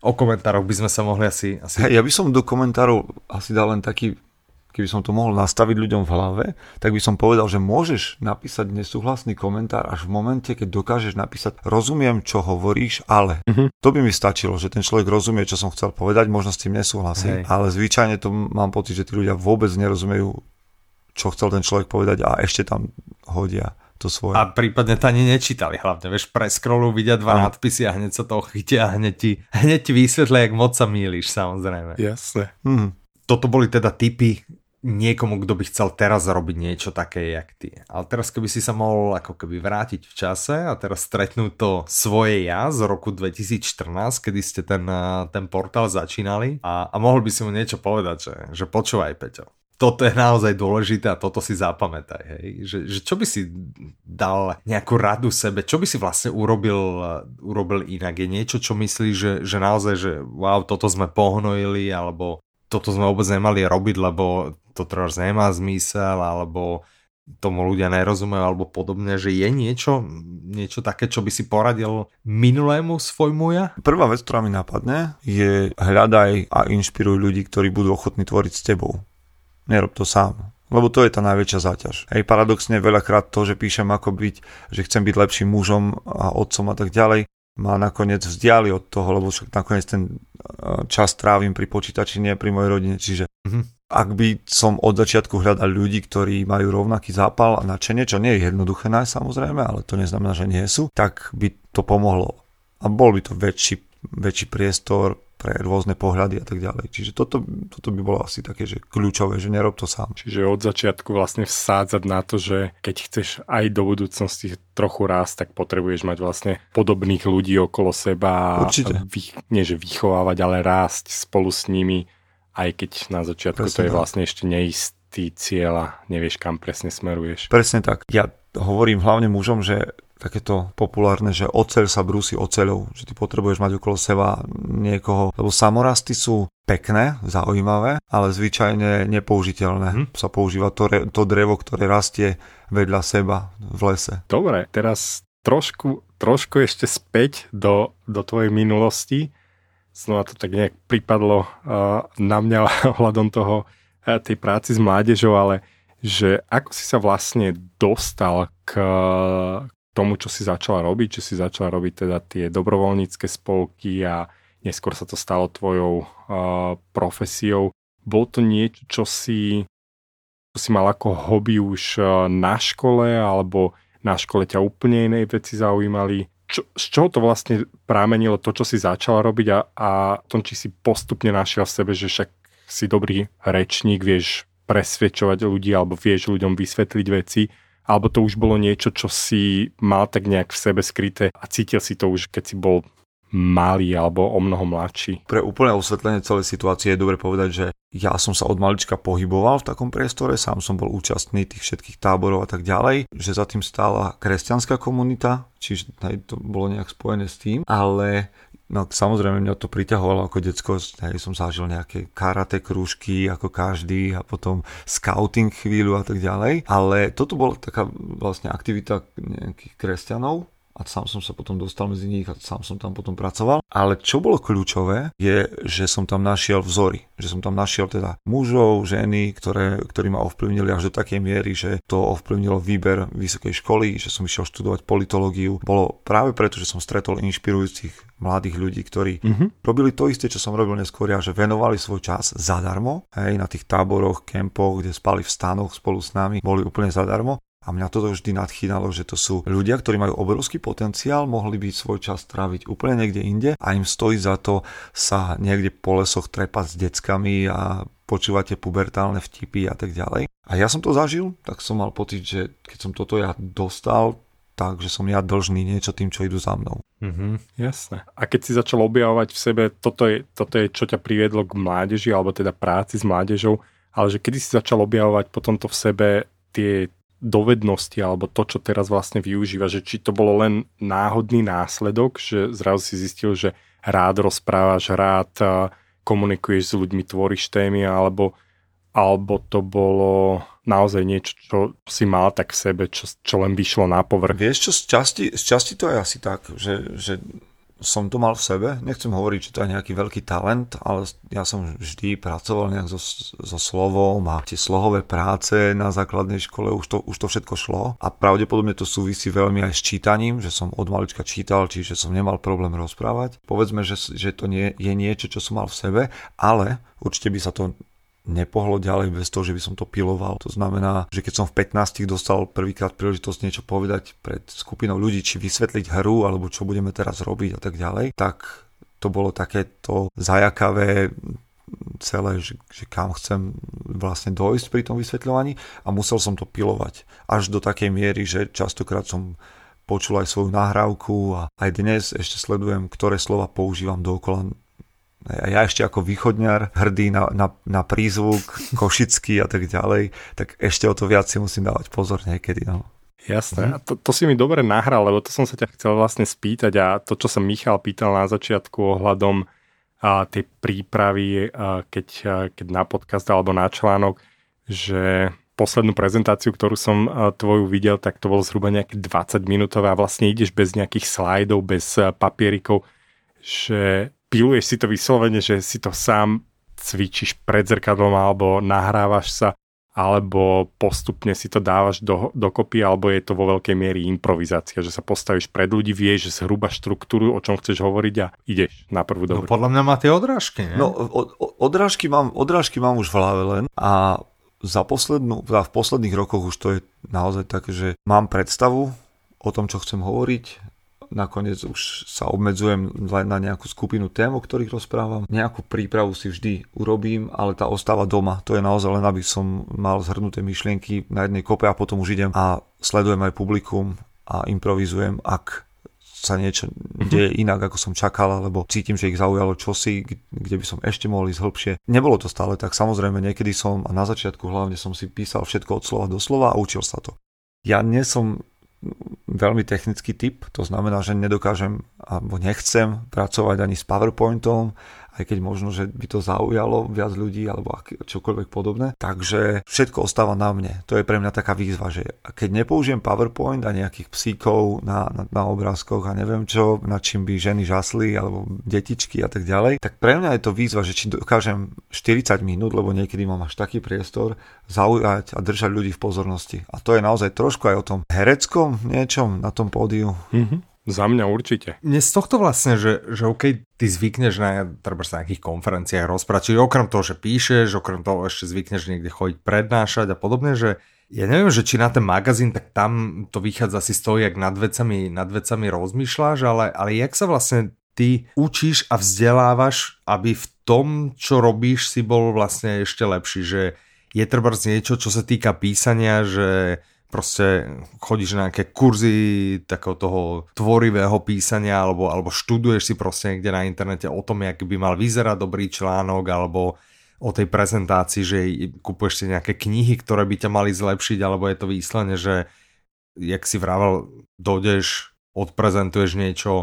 o komentároch by sme sa mohli asi... asi... Ja by som do komentárov asi dal len taký, keby som to mohol nastaviť ľuďom v hlave, tak by som povedal, že môžeš napísať nesúhlasný komentár až v momente, keď dokážeš napísať rozumiem, čo hovoríš, ale. Mhm. To by mi stačilo, že ten človek rozumie, čo som chcel povedať, možno s tým nesúhlasí, Hej. ale zvyčajne to mám pocit, že tí ľudia vôbec nerozumejú, čo chcel ten človek povedať a ešte tam hodia to svoje. A prípadne to ani nečítali hlavne, vieš, preskrolu vidia dva Áno. nadpisy a hneď sa toho chytia a hneď ti, hneď ti vysvetlia, jak moc sa mýliš, samozrejme. Jasné. Mhm. Toto boli teda typy niekomu, kto by chcel teraz robiť niečo také, jak ty. Ale teraz keby si sa mohol ako keby vrátiť v čase a teraz stretnúť to svoje ja z roku 2014, kedy ste ten, eh, ten portál začínali a, a mohol by si mu niečo povedať, že, že počúvaj Peťo, toto je naozaj dôležité a toto si zapamätaj, hej. Že, že čo by si dal nejakú radu sebe, čo by si vlastne urobil, urobil inak? Je niečo, čo myslíš, že, že naozaj, že wow, toto sme pohnojili, alebo toto sme vôbec nemali robiť, lebo to teraz nemá zmysel, alebo tomu ľudia nerozumejú alebo podobne, že je niečo, niečo také, čo by si poradil minulému svojmu ja? Prvá vec, ktorá mi napadne, je hľadaj a inšpiruj ľudí, ktorí budú ochotní tvoriť s tebou. Nerob to sám. Lebo to je tá najväčšia záťaž. Hej, paradoxne veľakrát to, že píšem ako byť, že chcem byť lepším mužom a otcom a tak ďalej, ma nakoniec vzdiali od toho, lebo však nakoniec ten eh, čas trávim pri počítači, nie pri mojej rodine, čiže mm-hmm ak by som od začiatku hľadal ľudí, ktorí majú rovnaký zápal a nadšenie, čo nie je jednoduché nájsť samozrejme, ale to neznamená, že nie sú, tak by to pomohlo. A bol by to väčší, väčší priestor pre rôzne pohľady a tak ďalej. Čiže toto, toto by bolo asi také, že kľúčové, že nerob to sám. Čiže od začiatku vlastne vsádzať na to, že keď chceš aj do budúcnosti trochu rásť, tak potrebuješ mať vlastne podobných ľudí okolo seba. Určite. A vy, nie, že vychovávať, ale rásť spolu s nimi aj keď na začiatku presne to je tak. vlastne ešte neistý cieľ a nevieš, kam presne smeruješ. Presne tak. Ja hovorím hlavne mužom, že takéto populárne, že oceľ sa brúsi oceľou, že ty potrebuješ mať okolo seba niekoho, lebo samorasty sú pekné, zaujímavé, ale zvyčajne nepoužiteľné. Hm. Sa používa to, to drevo, ktoré rastie vedľa seba v lese. Dobre, teraz trošku, trošku ešte späť do, do tvojej minulosti znova to tak nejak pripadlo uh, na mňa ohľadom toho uh, tej práci s mládežou, ale že ako si sa vlastne dostal k tomu, čo si začala robiť, že si začala robiť teda tie dobrovoľnícke spolky a neskôr sa to stalo tvojou uh, profesiou. Bol to niečo, čo si, čo si mal ako hobby už uh, na škole, alebo na škole ťa úplne inej veci zaujímali? čo, z čoho to vlastne prámenilo to, čo si začala robiť a, a tom, či si postupne našiel v sebe, že však si dobrý rečník, vieš presvedčovať ľudí alebo vieš ľuďom vysvetliť veci, alebo to už bolo niečo, čo si mal tak nejak v sebe skryté a cítil si to už, keď si bol malý alebo o mnoho mladší. Pre úplné osvetlenie celej situácie je dobre povedať, že ja som sa od malička pohyboval v takom priestore, sám som bol účastný tých všetkých táborov a tak ďalej, že za tým stála kresťanská komunita, čiže to bolo nejak spojené s tým, ale No samozrejme mňa to priťahovalo ako decko, hej, som zažil nejaké karate krúžky ako každý a potom scouting chvíľu a tak ďalej, ale toto bola taká vlastne aktivita nejakých kresťanov, a sám som sa potom dostal medzi nich a sám som tam potom pracoval. Ale čo bolo kľúčové, je, že som tam našiel vzory. Že som tam našiel teda mužov, ženy, ktoré, ktorí ma ovplyvnili až do takej miery, že to ovplyvnilo výber vysokej školy, že som išiel študovať politológiu. Bolo práve preto, že som stretol inšpirujúcich mladých ľudí, ktorí mm-hmm. robili to isté, čo som robil neskôr ja, že venovali svoj čas zadarmo, hej, na tých táboroch, kempoch, kde spali v stanoch spolu s nami, boli úplne zadarmo a mňa toto vždy nadchýnalo, že to sú ľudia, ktorí majú obrovský potenciál, mohli by svoj čas tráviť úplne niekde inde a im stojí za to sa niekde po lesoch trepať s deckami a počúvate pubertálne vtipy a tak ďalej. A ja som to zažil, tak som mal pocit, že keď som toto ja dostal, tak, že som ja dlžný niečo tým, čo idú za mnou. Mm-hmm, jasné. A keď si začal objavovať v sebe, toto je, toto je, čo ťa priviedlo k mládeži, alebo teda práci s mládežou, ale že kedy si začal objavovať potom to v sebe tie dovednosti alebo to, čo teraz vlastne využíva, že či to bolo len náhodný následok, že zrazu si zistil, že rád rozprávaš, rád komunikuješ s ľuďmi, tvoríš témy, alebo, alebo to bolo naozaj niečo, čo si mal tak v sebe, čo, čo len vyšlo na povrch. Vieš čo, z časti, z časti to je asi tak, že, že som to mal v sebe. Nechcem hovoriť, že to je nejaký veľký talent, ale ja som vždy pracoval nejak so, so slovom a tie slohové práce na základnej škole, už to, už to všetko šlo. A pravdepodobne to súvisí veľmi aj s čítaním, že som od malička čítal, čiže som nemal problém rozprávať. Povedzme, že, že to nie, je niečo, čo som mal v sebe, ale určite by sa to nepohlo ďalej bez toho, že by som to piloval. To znamená, že keď som v 15 dostal prvýkrát príležitosť niečo povedať pred skupinou ľudí, či vysvetliť hru, alebo čo budeme teraz robiť a tak ďalej, tak to bolo takéto zajakavé celé, že, že kam chcem vlastne dojsť pri tom vysvetľovaní a musel som to pilovať. Až do takej miery, že častokrát som počul aj svoju nahrávku a aj dnes ešte sledujem, ktoré slova používam dookola A ja ešte ako východňar, hrdý na, na, na prízvuk, košický a tak ďalej, tak ešte o to viac si musím dávať pozor niekedy. No. Jasné, a to, to si mi dobre nahral, lebo to som sa ťa chcel vlastne spýtať a to, čo sa Michal pýtal na začiatku ohľadom a, tej prípravy, a, keď, a, keď na podcast alebo na článok, že poslednú prezentáciu, ktorú som tvoju videl, tak to bolo zhruba nejaké 20 minútové a vlastne ideš bez nejakých slajdov, bez papierikov, že piluješ si to vyslovene, že si to sám cvičíš pred zrkadlom alebo nahrávaš sa alebo postupne si to dávaš do, dokopy, alebo je to vo veľkej miery improvizácia, že sa postavíš pred ľudí, vieš zhruba štruktúru, o čom chceš hovoriť a ideš na prvú no, dobrú. No podľa mňa má tie odrážky, nie? No od, odrážky, mám, odrážky mám už v hlave len a za poslednú, v posledných rokoch už to je naozaj také, že mám predstavu o tom, čo chcem hovoriť, nakoniec už sa obmedzujem len na nejakú skupinu tém, o ktorých rozprávam. Nejakú prípravu si vždy urobím, ale tá ostáva doma. To je naozaj len, aby som mal zhrnuté myšlienky na jednej kope a potom už idem a sledujem aj publikum a improvizujem, ak sa niečo mhm. deje inak, ako som čakal, alebo cítim, že ich zaujalo čosi, kde by som ešte mohol ísť hĺbšie. Nebolo to stále tak, samozrejme, niekedy som, a na začiatku hlavne som si písal všetko od slova do slova a učil sa to. Ja nie som veľmi technický typ, to znamená, že nedokážem alebo nechcem pracovať ani s PowerPointom, aj keď možno, že by to zaujalo viac ľudí alebo čokoľvek podobné. Takže všetko ostáva na mne. To je pre mňa taká výzva, že keď nepoužijem PowerPoint a nejakých psíkov na, na, na obrázkoch a neviem čo, na čím by ženy žasli alebo detičky a tak ďalej, tak pre mňa je to výzva, že či dokážem 40 minút, lebo niekedy mám až taký priestor, zaujať a držať ľudí v pozornosti. A to je naozaj trošku aj o tom hereckom niečom na tom pódiu. Mm-hmm. Za mňa určite. Mne z tohto vlastne, že, že OK, ty zvykneš na, treba na nejakých konferenciách rozprávať, čiže okrem toho, že píšeš, okrem toho ešte zvykneš niekde chodiť prednášať a podobne, že ja neviem, že či na ten magazín, tak tam to vychádza si z toho, jak nad vecami, nad vecami rozmýšľaš, ale, ale jak sa vlastne ty učíš a vzdelávaš, aby v tom, čo robíš, si bol vlastne ešte lepší, že je treba niečo, čo sa týka písania, že proste chodíš na nejaké kurzy takého toho tvorivého písania alebo, alebo študuješ si proste niekde na internete o tom, jak by mal vyzerať dobrý článok alebo o tej prezentácii, že kupuješ si nejaké knihy, ktoré by ťa mali zlepšiť, alebo je to výslane, že jak si vravel, dojdeš, odprezentuješ niečo,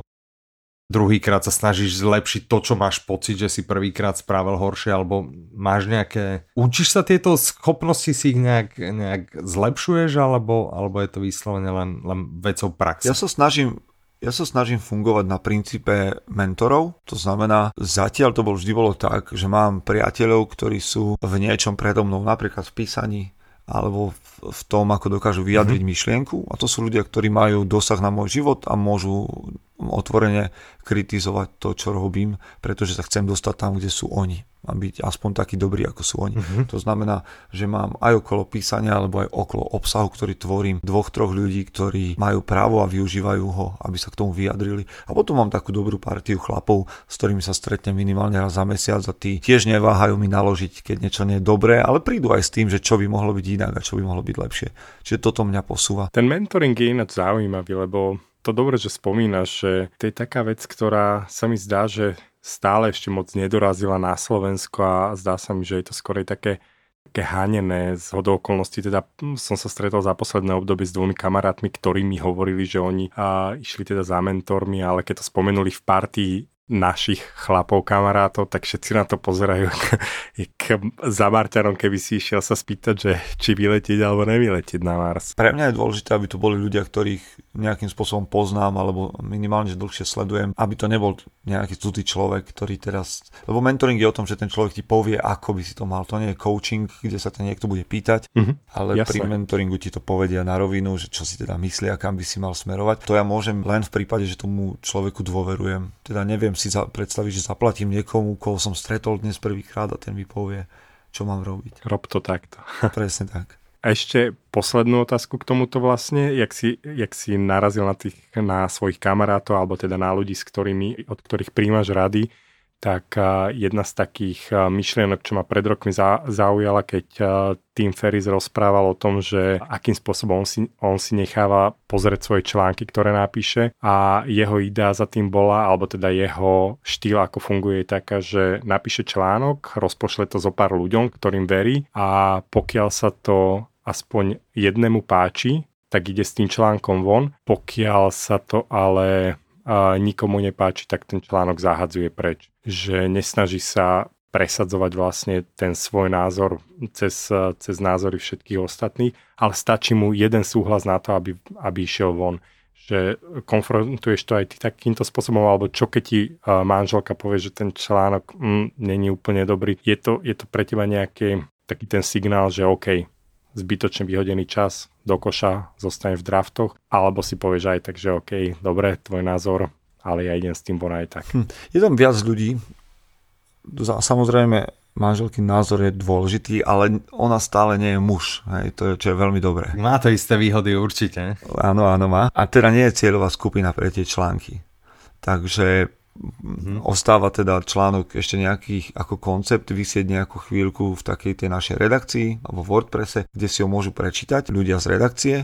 druhýkrát sa snažíš zlepšiť to, čo máš pocit, že si prvýkrát spravil horšie, alebo máš nejaké... Učíš sa tieto schopnosti, si ich nejak, nejak zlepšuješ, alebo, alebo je to vyslovene len, len vecou praxe? Ja sa snažím ja sa snažím fungovať na princípe mentorov, to znamená, zatiaľ to bol, vždy bolo tak, že mám priateľov, ktorí sú v niečom predo mnou, napríklad v písaní, alebo v tom, ako dokážu vyjadriť mm-hmm. myšlienku. A to sú ľudia, ktorí majú dosah na môj život a môžu otvorene kritizovať to, čo robím, pretože sa chcem dostať tam, kde sú oni a byť aspoň taký dobrý, ako sú oni. Uh-huh. To znamená, že mám aj okolo písania, alebo aj okolo obsahu, ktorý tvorím, dvoch, troch ľudí, ktorí majú právo a využívajú ho, aby sa k tomu vyjadrili. A potom mám takú dobrú partiu chlapov, s ktorými sa stretnem minimálne raz za mesiac a tí tiež neváhajú mi naložiť, keď niečo nie je dobré, ale prídu aj s tým, že čo by mohlo byť inak a čo by mohlo byť lepšie. Čiže toto mňa posúva. Ten mentoring je ináč zaujímavý, lebo to dobre, že spomínaš, že to je taká vec, ktorá sa mi zdá, že stále ešte moc nedorazila na Slovensko a zdá sa mi, že je to skorej také také hánené z hodou okolností. Teda hm, som sa stretol za posledné obdobie s dvomi kamarátmi, ktorí mi hovorili, že oni a, išli teda za mentormi, ale keď to spomenuli v partii našich chlapov, kamarátov, tak všetci na to pozerajú jak za Marťanom, keby si išiel sa spýtať, že či vyletieť alebo nevyletieť na Mars. Pre mňa je dôležité, aby to boli ľudia, ktorých nejakým spôsobom poznám alebo minimálne že dlhšie sledujem, aby to nebol nejaký cudzí človek, ktorý teraz... Lebo mentoring je o tom, že ten človek ti povie, ako by si to mal. To nie je coaching, kde sa ten niekto bude pýtať, mm-hmm. ale Jasne. pri mentoringu ti to povedia na rovinu, že čo si teda myslí a kam by si mal smerovať. To ja môžem len v prípade, že tomu človeku dôverujem. Teda neviem si za, predstaviť, že zaplatím niekomu, koho som stretol dnes prvýkrát a ten mi povie, čo mám robiť. Rob to takto. Presne tak. A ešte poslednú otázku k tomuto vlastne, jak si, jak si narazil na, tých, na svojich kamarátov, alebo teda na ľudí, s ktorými, od ktorých príjmaš rady, tak jedna z takých myšlienok, čo ma pred rokmi zaujala, keď Tim Ferris rozprával o tom, že akým spôsobom on si, on si necháva pozrieť svoje články, ktoré napíše a jeho idea za tým bola, alebo teda jeho štýl, ako funguje, je taká, že napíše článok, rozpošle to zo pár ľuďom, ktorým verí a pokiaľ sa to aspoň jednému páči, tak ide s tým článkom von. Pokiaľ sa to ale nikomu nepáči, tak ten článok zahadzuje preč. Že nesnaží sa presadzovať vlastne ten svoj názor cez, cez názory všetkých ostatných, ale stačí mu jeden súhlas na to, aby, aby išiel von. Že konfrontuješ to aj ty takýmto spôsobom, alebo čo keď ti manželka povie, že ten článok mm, není úplne dobrý. Je to, je to pre teba nejaký taký ten signál, že OK, zbytočne vyhodený čas do koša, zostane v draftoch, alebo si povieš aj tak, že OK, dobre, tvoj názor, ale ja idem s tým von aj tak. Hm. Je tam viac ľudí, samozrejme manželky názor je dôležitý, ale ona stále nie je muž, hej, to je, čo je veľmi dobré. Má to isté výhody určite. Áno, áno má. A teda nie je cieľová skupina pre tie články. Takže Mm-hmm. Ostáva teda článok ešte nejakých ako koncept vysieť nejakú chvíľku v takej tej našej redakcii alebo v WordPresse, kde si ho môžu prečítať ľudia z redakcie.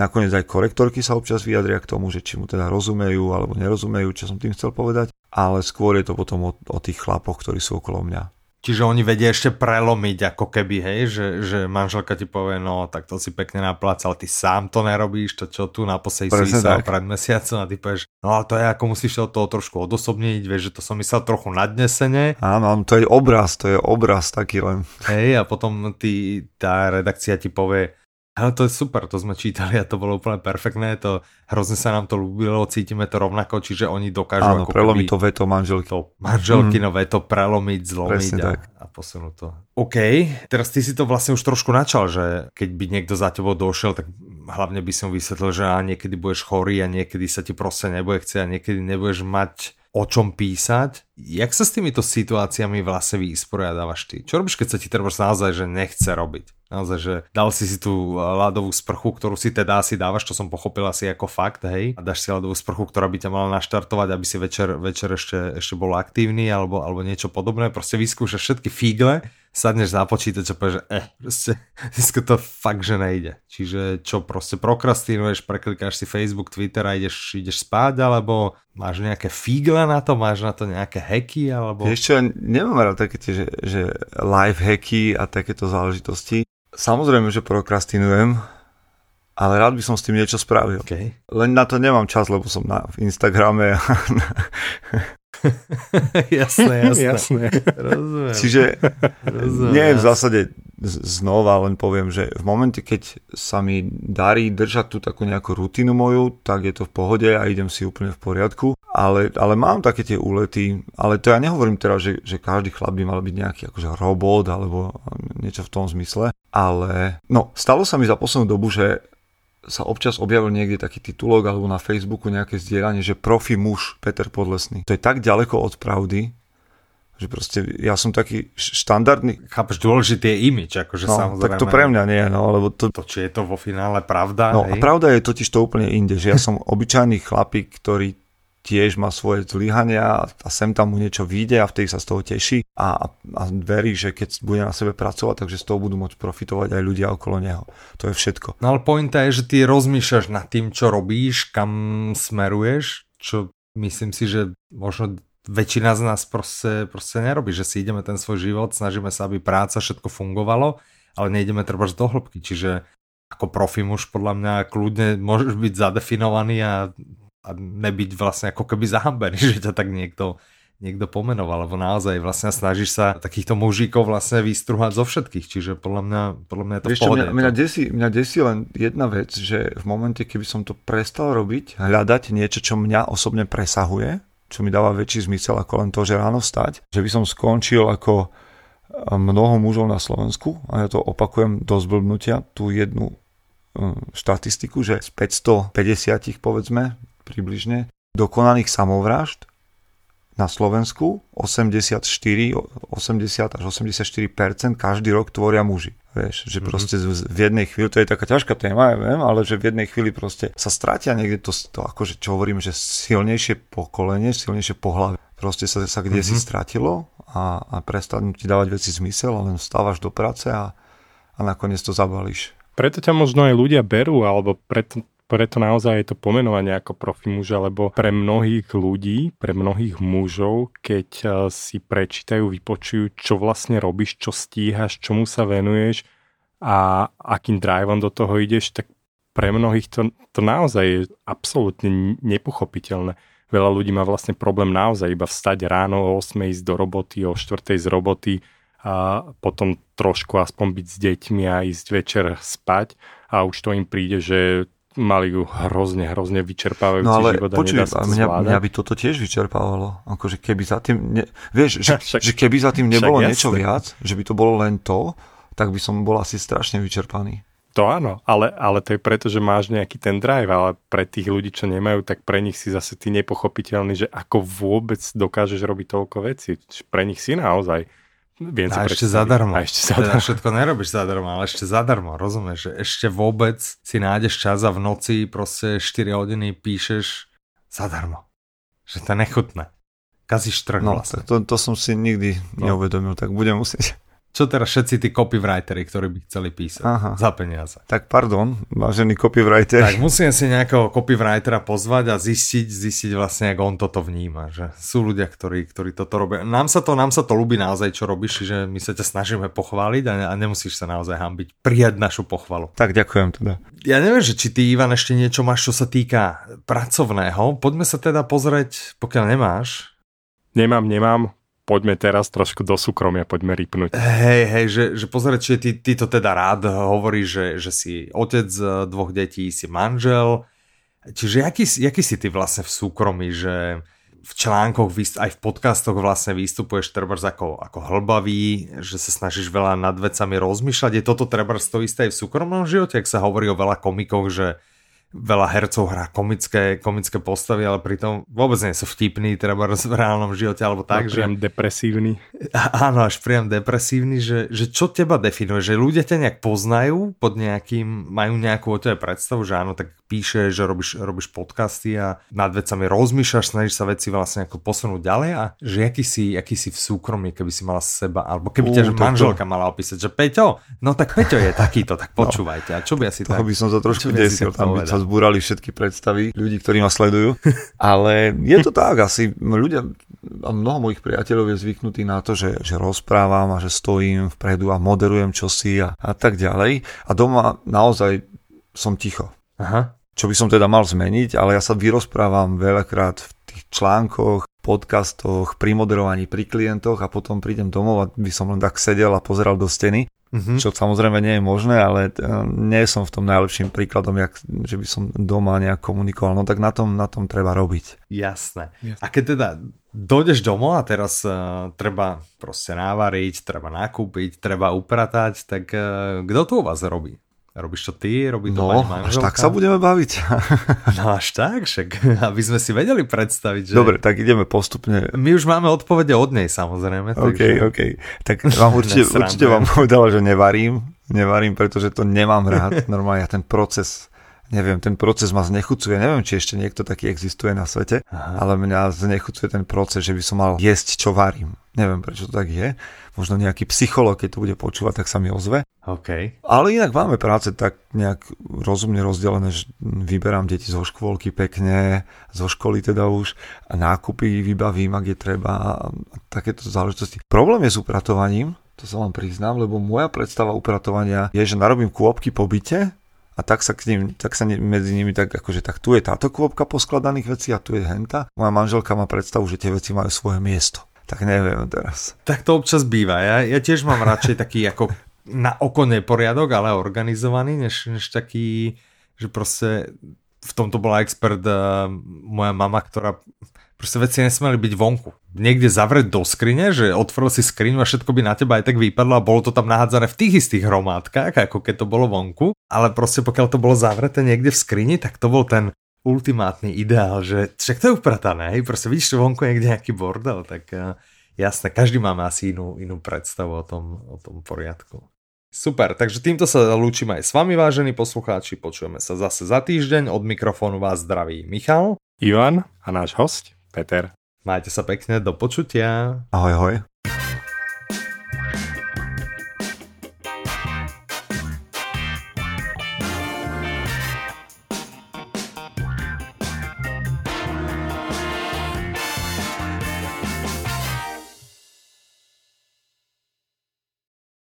Nakoniec aj korektorky sa občas vyjadria k tomu, že či mu teda rozumejú alebo nerozumejú, čo som tým chcel povedať, ale skôr je to potom o, o tých chlapoch, ktorí sú okolo mňa. Čiže oni vedia ešte prelomiť ako keby, hej, že, že manželka ti povie, no tak to si pekne naplácal, ty sám to nerobíš, to čo tu naposledy si sa pred mesiacom a ty povieš, no ale to je ako musíš to toho trošku odosobniť, vieš, že to som myslel trochu nadnesene. Áno, to je obraz, to je obraz taký len. Hej, a potom ty, tá redakcia ti povie, ale to je super, to sme čítali a to bolo úplne perfektné, to hrozne sa nám to ľúbilo, cítime to rovnako, čiže oni dokážu Áno, ako prelomiť to veto manželky. To manželkino mm. veto prelomiť, zlomiť a, a posunúť to. OK, teraz ty si to vlastne už trošku načal, že keď by niekto za tebou došiel, tak hlavne by som vysvetlil, že a niekedy budeš chorý a niekedy sa ti proste nebude chcieť a niekedy nebudeš mať o čom písať. Jak sa s týmito situáciami vlastne vysporiadávaš ty? Čo robíš, keď sa ti treba naozaj, že nechce robiť? Naozaj, že dal si si tú ľadovú sprchu, ktorú si teda asi dávaš, čo som pochopil asi ako fakt, hej, a dáš si ľadovú sprchu, ktorá by ťa mala naštartovať, aby si večer, večer ešte, ešte bol aktívny alebo, alebo niečo podobné. Proste vyskúšaš všetky figle, sadneš za počítač a povieš, že eh, proste dneska to fakt, že nejde. Čiže čo, proste prokrastinuješ, preklikáš si Facebook, Twitter a ideš, ideš spáť, alebo máš nejaké figle na to, máš na to nejaké hacky, alebo... Ešte čo, nemám rád také tie, že, že live hacky a takéto záležitosti. Samozrejme, že prokrastinujem, ale rád by som s tým niečo spravil. Okay. Len na to nemám čas, lebo som na Instagrame. jasné, jasné. jasné. Rozumiem. Čiže Rozumiem, nie v zásade znova, len poviem, že v momente, keď sa mi darí držať tú takú nejakú rutinu moju, tak je to v pohode a idem si úplne v poriadku. Ale, ale mám také tie úlety, ale to ja nehovorím teraz, že, že každý chlap by mal byť nejaký akože robot alebo niečo v tom zmysle, ale no, stalo sa mi za poslednú dobu, že sa občas objavil niekde taký titulok alebo na Facebooku nejaké zdieľanie, že profi muž Peter Podlesný. To je tak ďaleko od pravdy, že proste ja som taký štandardný. Chápeš, dôležitý je imič, akože no, samozrejme. Tak to pre mňa nie, no, lebo to... To, či je to vo finále pravda, No hej? a pravda je totiž to úplne inde, že ja som obyčajný chlapík, ktorý tiež má svoje zlyhania a sem tam mu niečo vyjde a vtedy sa z toho teší a, a verí, že keď bude na sebe pracovať, takže z toho budú môcť profitovať aj ľudia okolo neho. To je všetko. No ale pointa je, že ty rozmýšľaš nad tým, čo robíš, kam smeruješ, čo myslím si, že možno väčšina z nás proste, proste nerobí, že si ideme ten svoj život, snažíme sa, aby práca, všetko fungovalo, ale nejdeme treba do hĺbky, čiže ako profi muž podľa mňa kľudne môžeš byť zadefinovaný a, a nebyť vlastne ako keby zahambený, že ťa tak niekto, niekto pomenoval, lebo naozaj vlastne snažíš sa takýchto mužíkov vlastne vystruhať zo všetkých, čiže podľa mňa, podľa mňa je to Vieš, v pohode. Mňa, mňa, desí, mňa desí len jedna vec, že v momente, keby som to prestal robiť, hľadať niečo, čo mňa osobne presahuje, čo mi dáva väčší zmysel ako len to, že ráno stať, že by som skončil ako mnoho mužov na Slovensku, a ja to opakujem do zblbnutia, tú jednu e, štatistiku, že z 550 povedzme približne dokonaných samovrážd na Slovensku 84, 80 až 84% každý rok tvoria muži. Vieš, že mhm. proste mm-hmm. v jednej chvíli, to je taká ťažká téma, ja viem, ale že v jednej chvíli proste sa stratia niekde to, to akože čo hovorím, že silnejšie pokolenie, silnejšie pohľavy. proste sa, sa kde mm-hmm. si mhm. stratilo a, a prestanú ti dávať veci zmysel a len vstávaš do práce a, a nakoniec to zabalíš. Preto ťa možno aj ľudia berú, alebo preto, preto naozaj je to pomenovanie ako profi muža, lebo pre mnohých ľudí, pre mnohých mužov, keď eh, si prečítajú, vypočujú, čo vlastne robíš, čo stíhaš, čomu sa venuješ a akým driveom do toho ideš, tak pre mnohých to, to naozaj je absolútne nepochopiteľné. Veľa ľudí má vlastne problém naozaj iba vstať ráno o 8 ísť do roboty, o 4 z roboty a potom trošku aspoň byť s deťmi a ísť večer spať a už to im príde, že mali ju hrozne, hrozne vyčerpávajúci no ale život a počuj, sa mňa, mňa by toto tiež vyčerpávalo. Akože keby za tým, ne, vieš, že, však, že keby za tým nebolo niečo viac, že by to bolo len to, tak by som bol asi strašne vyčerpaný. To áno, ale, ale to je preto, že máš nejaký ten drive, ale pre tých ľudí, čo nemajú, tak pre nich si zase ty nepochopiteľný, že ako vôbec dokážeš robiť toľko vecí. Pre nich si naozaj Viem a ešte zadarmo. A ešte zadarmo. Teda všetko nerobíš zadarmo, ale ešte zadarmo, rozumieš? Že ešte vôbec si nájdeš čas a v noci proste 4 hodiny píšeš zadarmo. Že to je nechutné. Kazíš trh no, vlastne. To, to som si nikdy no. neuvedomil, tak budem musieť čo teraz všetci tí copywriteri, ktorí by chceli písať Aha. za peniaze. Tak pardon, vážený copywriter. Tak musím si nejakého copywritera pozvať a zistiť, zistiť vlastne, ako on toto vníma. Že sú ľudia, ktorí, ktorí toto robia. Nám sa to, nám sa to ľúbi naozaj, čo robíš, že my sa ťa snažíme pochváliť a, ne, a nemusíš sa naozaj hambiť prijať našu pochvalu. Tak ďakujem teda. Ja neviem, že či ty, Ivan, ešte niečo máš, čo sa týka pracovného. Poďme sa teda pozrieť, pokiaľ nemáš. Nemám, nemám poďme teraz trošku do súkromia, poďme ripnúť. Hej, hej, že, že pozrieť, či ty, ty to teda rád hovoríš, že, že si otec dvoch detí, si manžel. Čiže jaký, jaký si ty vlastne v súkromí, že v článkoch, aj v podcastoch vlastne vystupuješ trebárs ako, ako hlbavý, že sa snažíš veľa nad vecami rozmýšľať. Je toto trebárs to isté aj v súkromnom živote, ak sa hovorí o veľa komikoch, že veľa hercov hrá komické, komické postavy, ale pritom vôbec nie sú vtipní, treba v reálnom živote, alebo tak. No, priam že... depresívny. Áno, až priam depresívny, že, že čo teba definuje, že ľudia ťa nejak poznajú pod nejakým, majú nejakú o tebe predstavu, že áno, tak píše, že robíš, robíš podcasty a nad vecami rozmýšľaš, snažíš sa veci vlastne ako posunúť ďalej a že aký si, aký si v súkromí, keby si mala seba, alebo keby ťa manželka mala opísať, že Peťo, no tak Peťo je takýto, tak no. počúvajte. A čo by asi Toho tak? by som sa trošku desil, tam by sa zbúrali všetky predstavy ľudí, ktorí ma sledujú. Ale je to tak, asi ľudia, a mnoho mojich priateľov je zvyknutí na to, že, že rozprávam a že stojím vpredu a moderujem čosi a, a tak ďalej. A doma naozaj som ticho. Aha čo by som teda mal zmeniť, ale ja sa vyrozprávam veľakrát v tých článkoch, podcastoch, pri moderovaní, pri klientoch a potom prídem domov a by som len tak sedel a pozeral do steny, mm-hmm. čo samozrejme nie je možné, ale e, nie som v tom najlepším príkladom, jak, že by som doma nejak komunikoval. No tak na tom, na tom treba robiť. Jasné. Jasné. A keď teda dojdeš domov a teraz uh, treba proste návariť, treba nakúpiť, treba upratať, tak uh, kto tu u vás robí? Robíš to ty, robí to no, pani až tak sa budeme baviť. no až tak, však, aby sme si vedeli predstaviť, že... Dobre, tak ideme postupne. My už máme odpovede od nej, samozrejme. OK, takže... OK. Tak vám určite, určite vám povedal, že nevarím. Nevarím, pretože to nemám rád. Normálne ja ten proces neviem, ten proces ma znechucuje. Neviem, či ešte niekto taký existuje na svete, Aha. ale mňa znechucuje ten proces, že by som mal jesť, čo varím. Neviem, prečo to tak je. Možno nejaký psycholog, keď to bude počúvať, tak sa mi ozve. Okay. Ale inak máme práce tak nejak rozumne rozdelené, že vyberám deti zo škôlky pekne, zo školy teda už, a nákupy vybavím, ak je treba a takéto záležitosti. Problém je s upratovaním, to sa vám priznám, lebo moja predstava upratovania je, že narobím kôpky po byte a tak sa, k ním, tak sa medzi nimi tak akože tak tu je táto kôpka poskladaných vecí a tu je henta. Moja manželka má predstavu, že tie veci majú svoje miesto. Tak neviem teraz. Tak to občas býva. Ja, ja tiež mám radšej taký ako na oko neporiadok, ale organizovaný, než, než taký, že proste v tomto bola expert uh, moja mama, ktorá proste veci nesmeli byť vonku. Niekde zavrieť do skrine, že otvoril si skriňu a všetko by na teba aj tak vypadlo a bolo to tam nahádzané v tých istých hromádkach, ako keď to bolo vonku. Ale proste pokiaľ to bolo zavreté niekde v skrini, tak to bol ten ultimátny ideál, že však to je upratané, hej, proste vidíš, vonku niekde nejaký bordel, tak uh, jasné, každý máme asi inú, inú predstavu o tom, o tom poriadku. Super, takže týmto sa lúčim aj s vami, vážení poslucháči, počujeme sa zase za týždeň, od mikrofónu vás zdraví Michal, Ivan a náš host Peter. Majte sa pekne, do počutia. Ahoj, ahoj.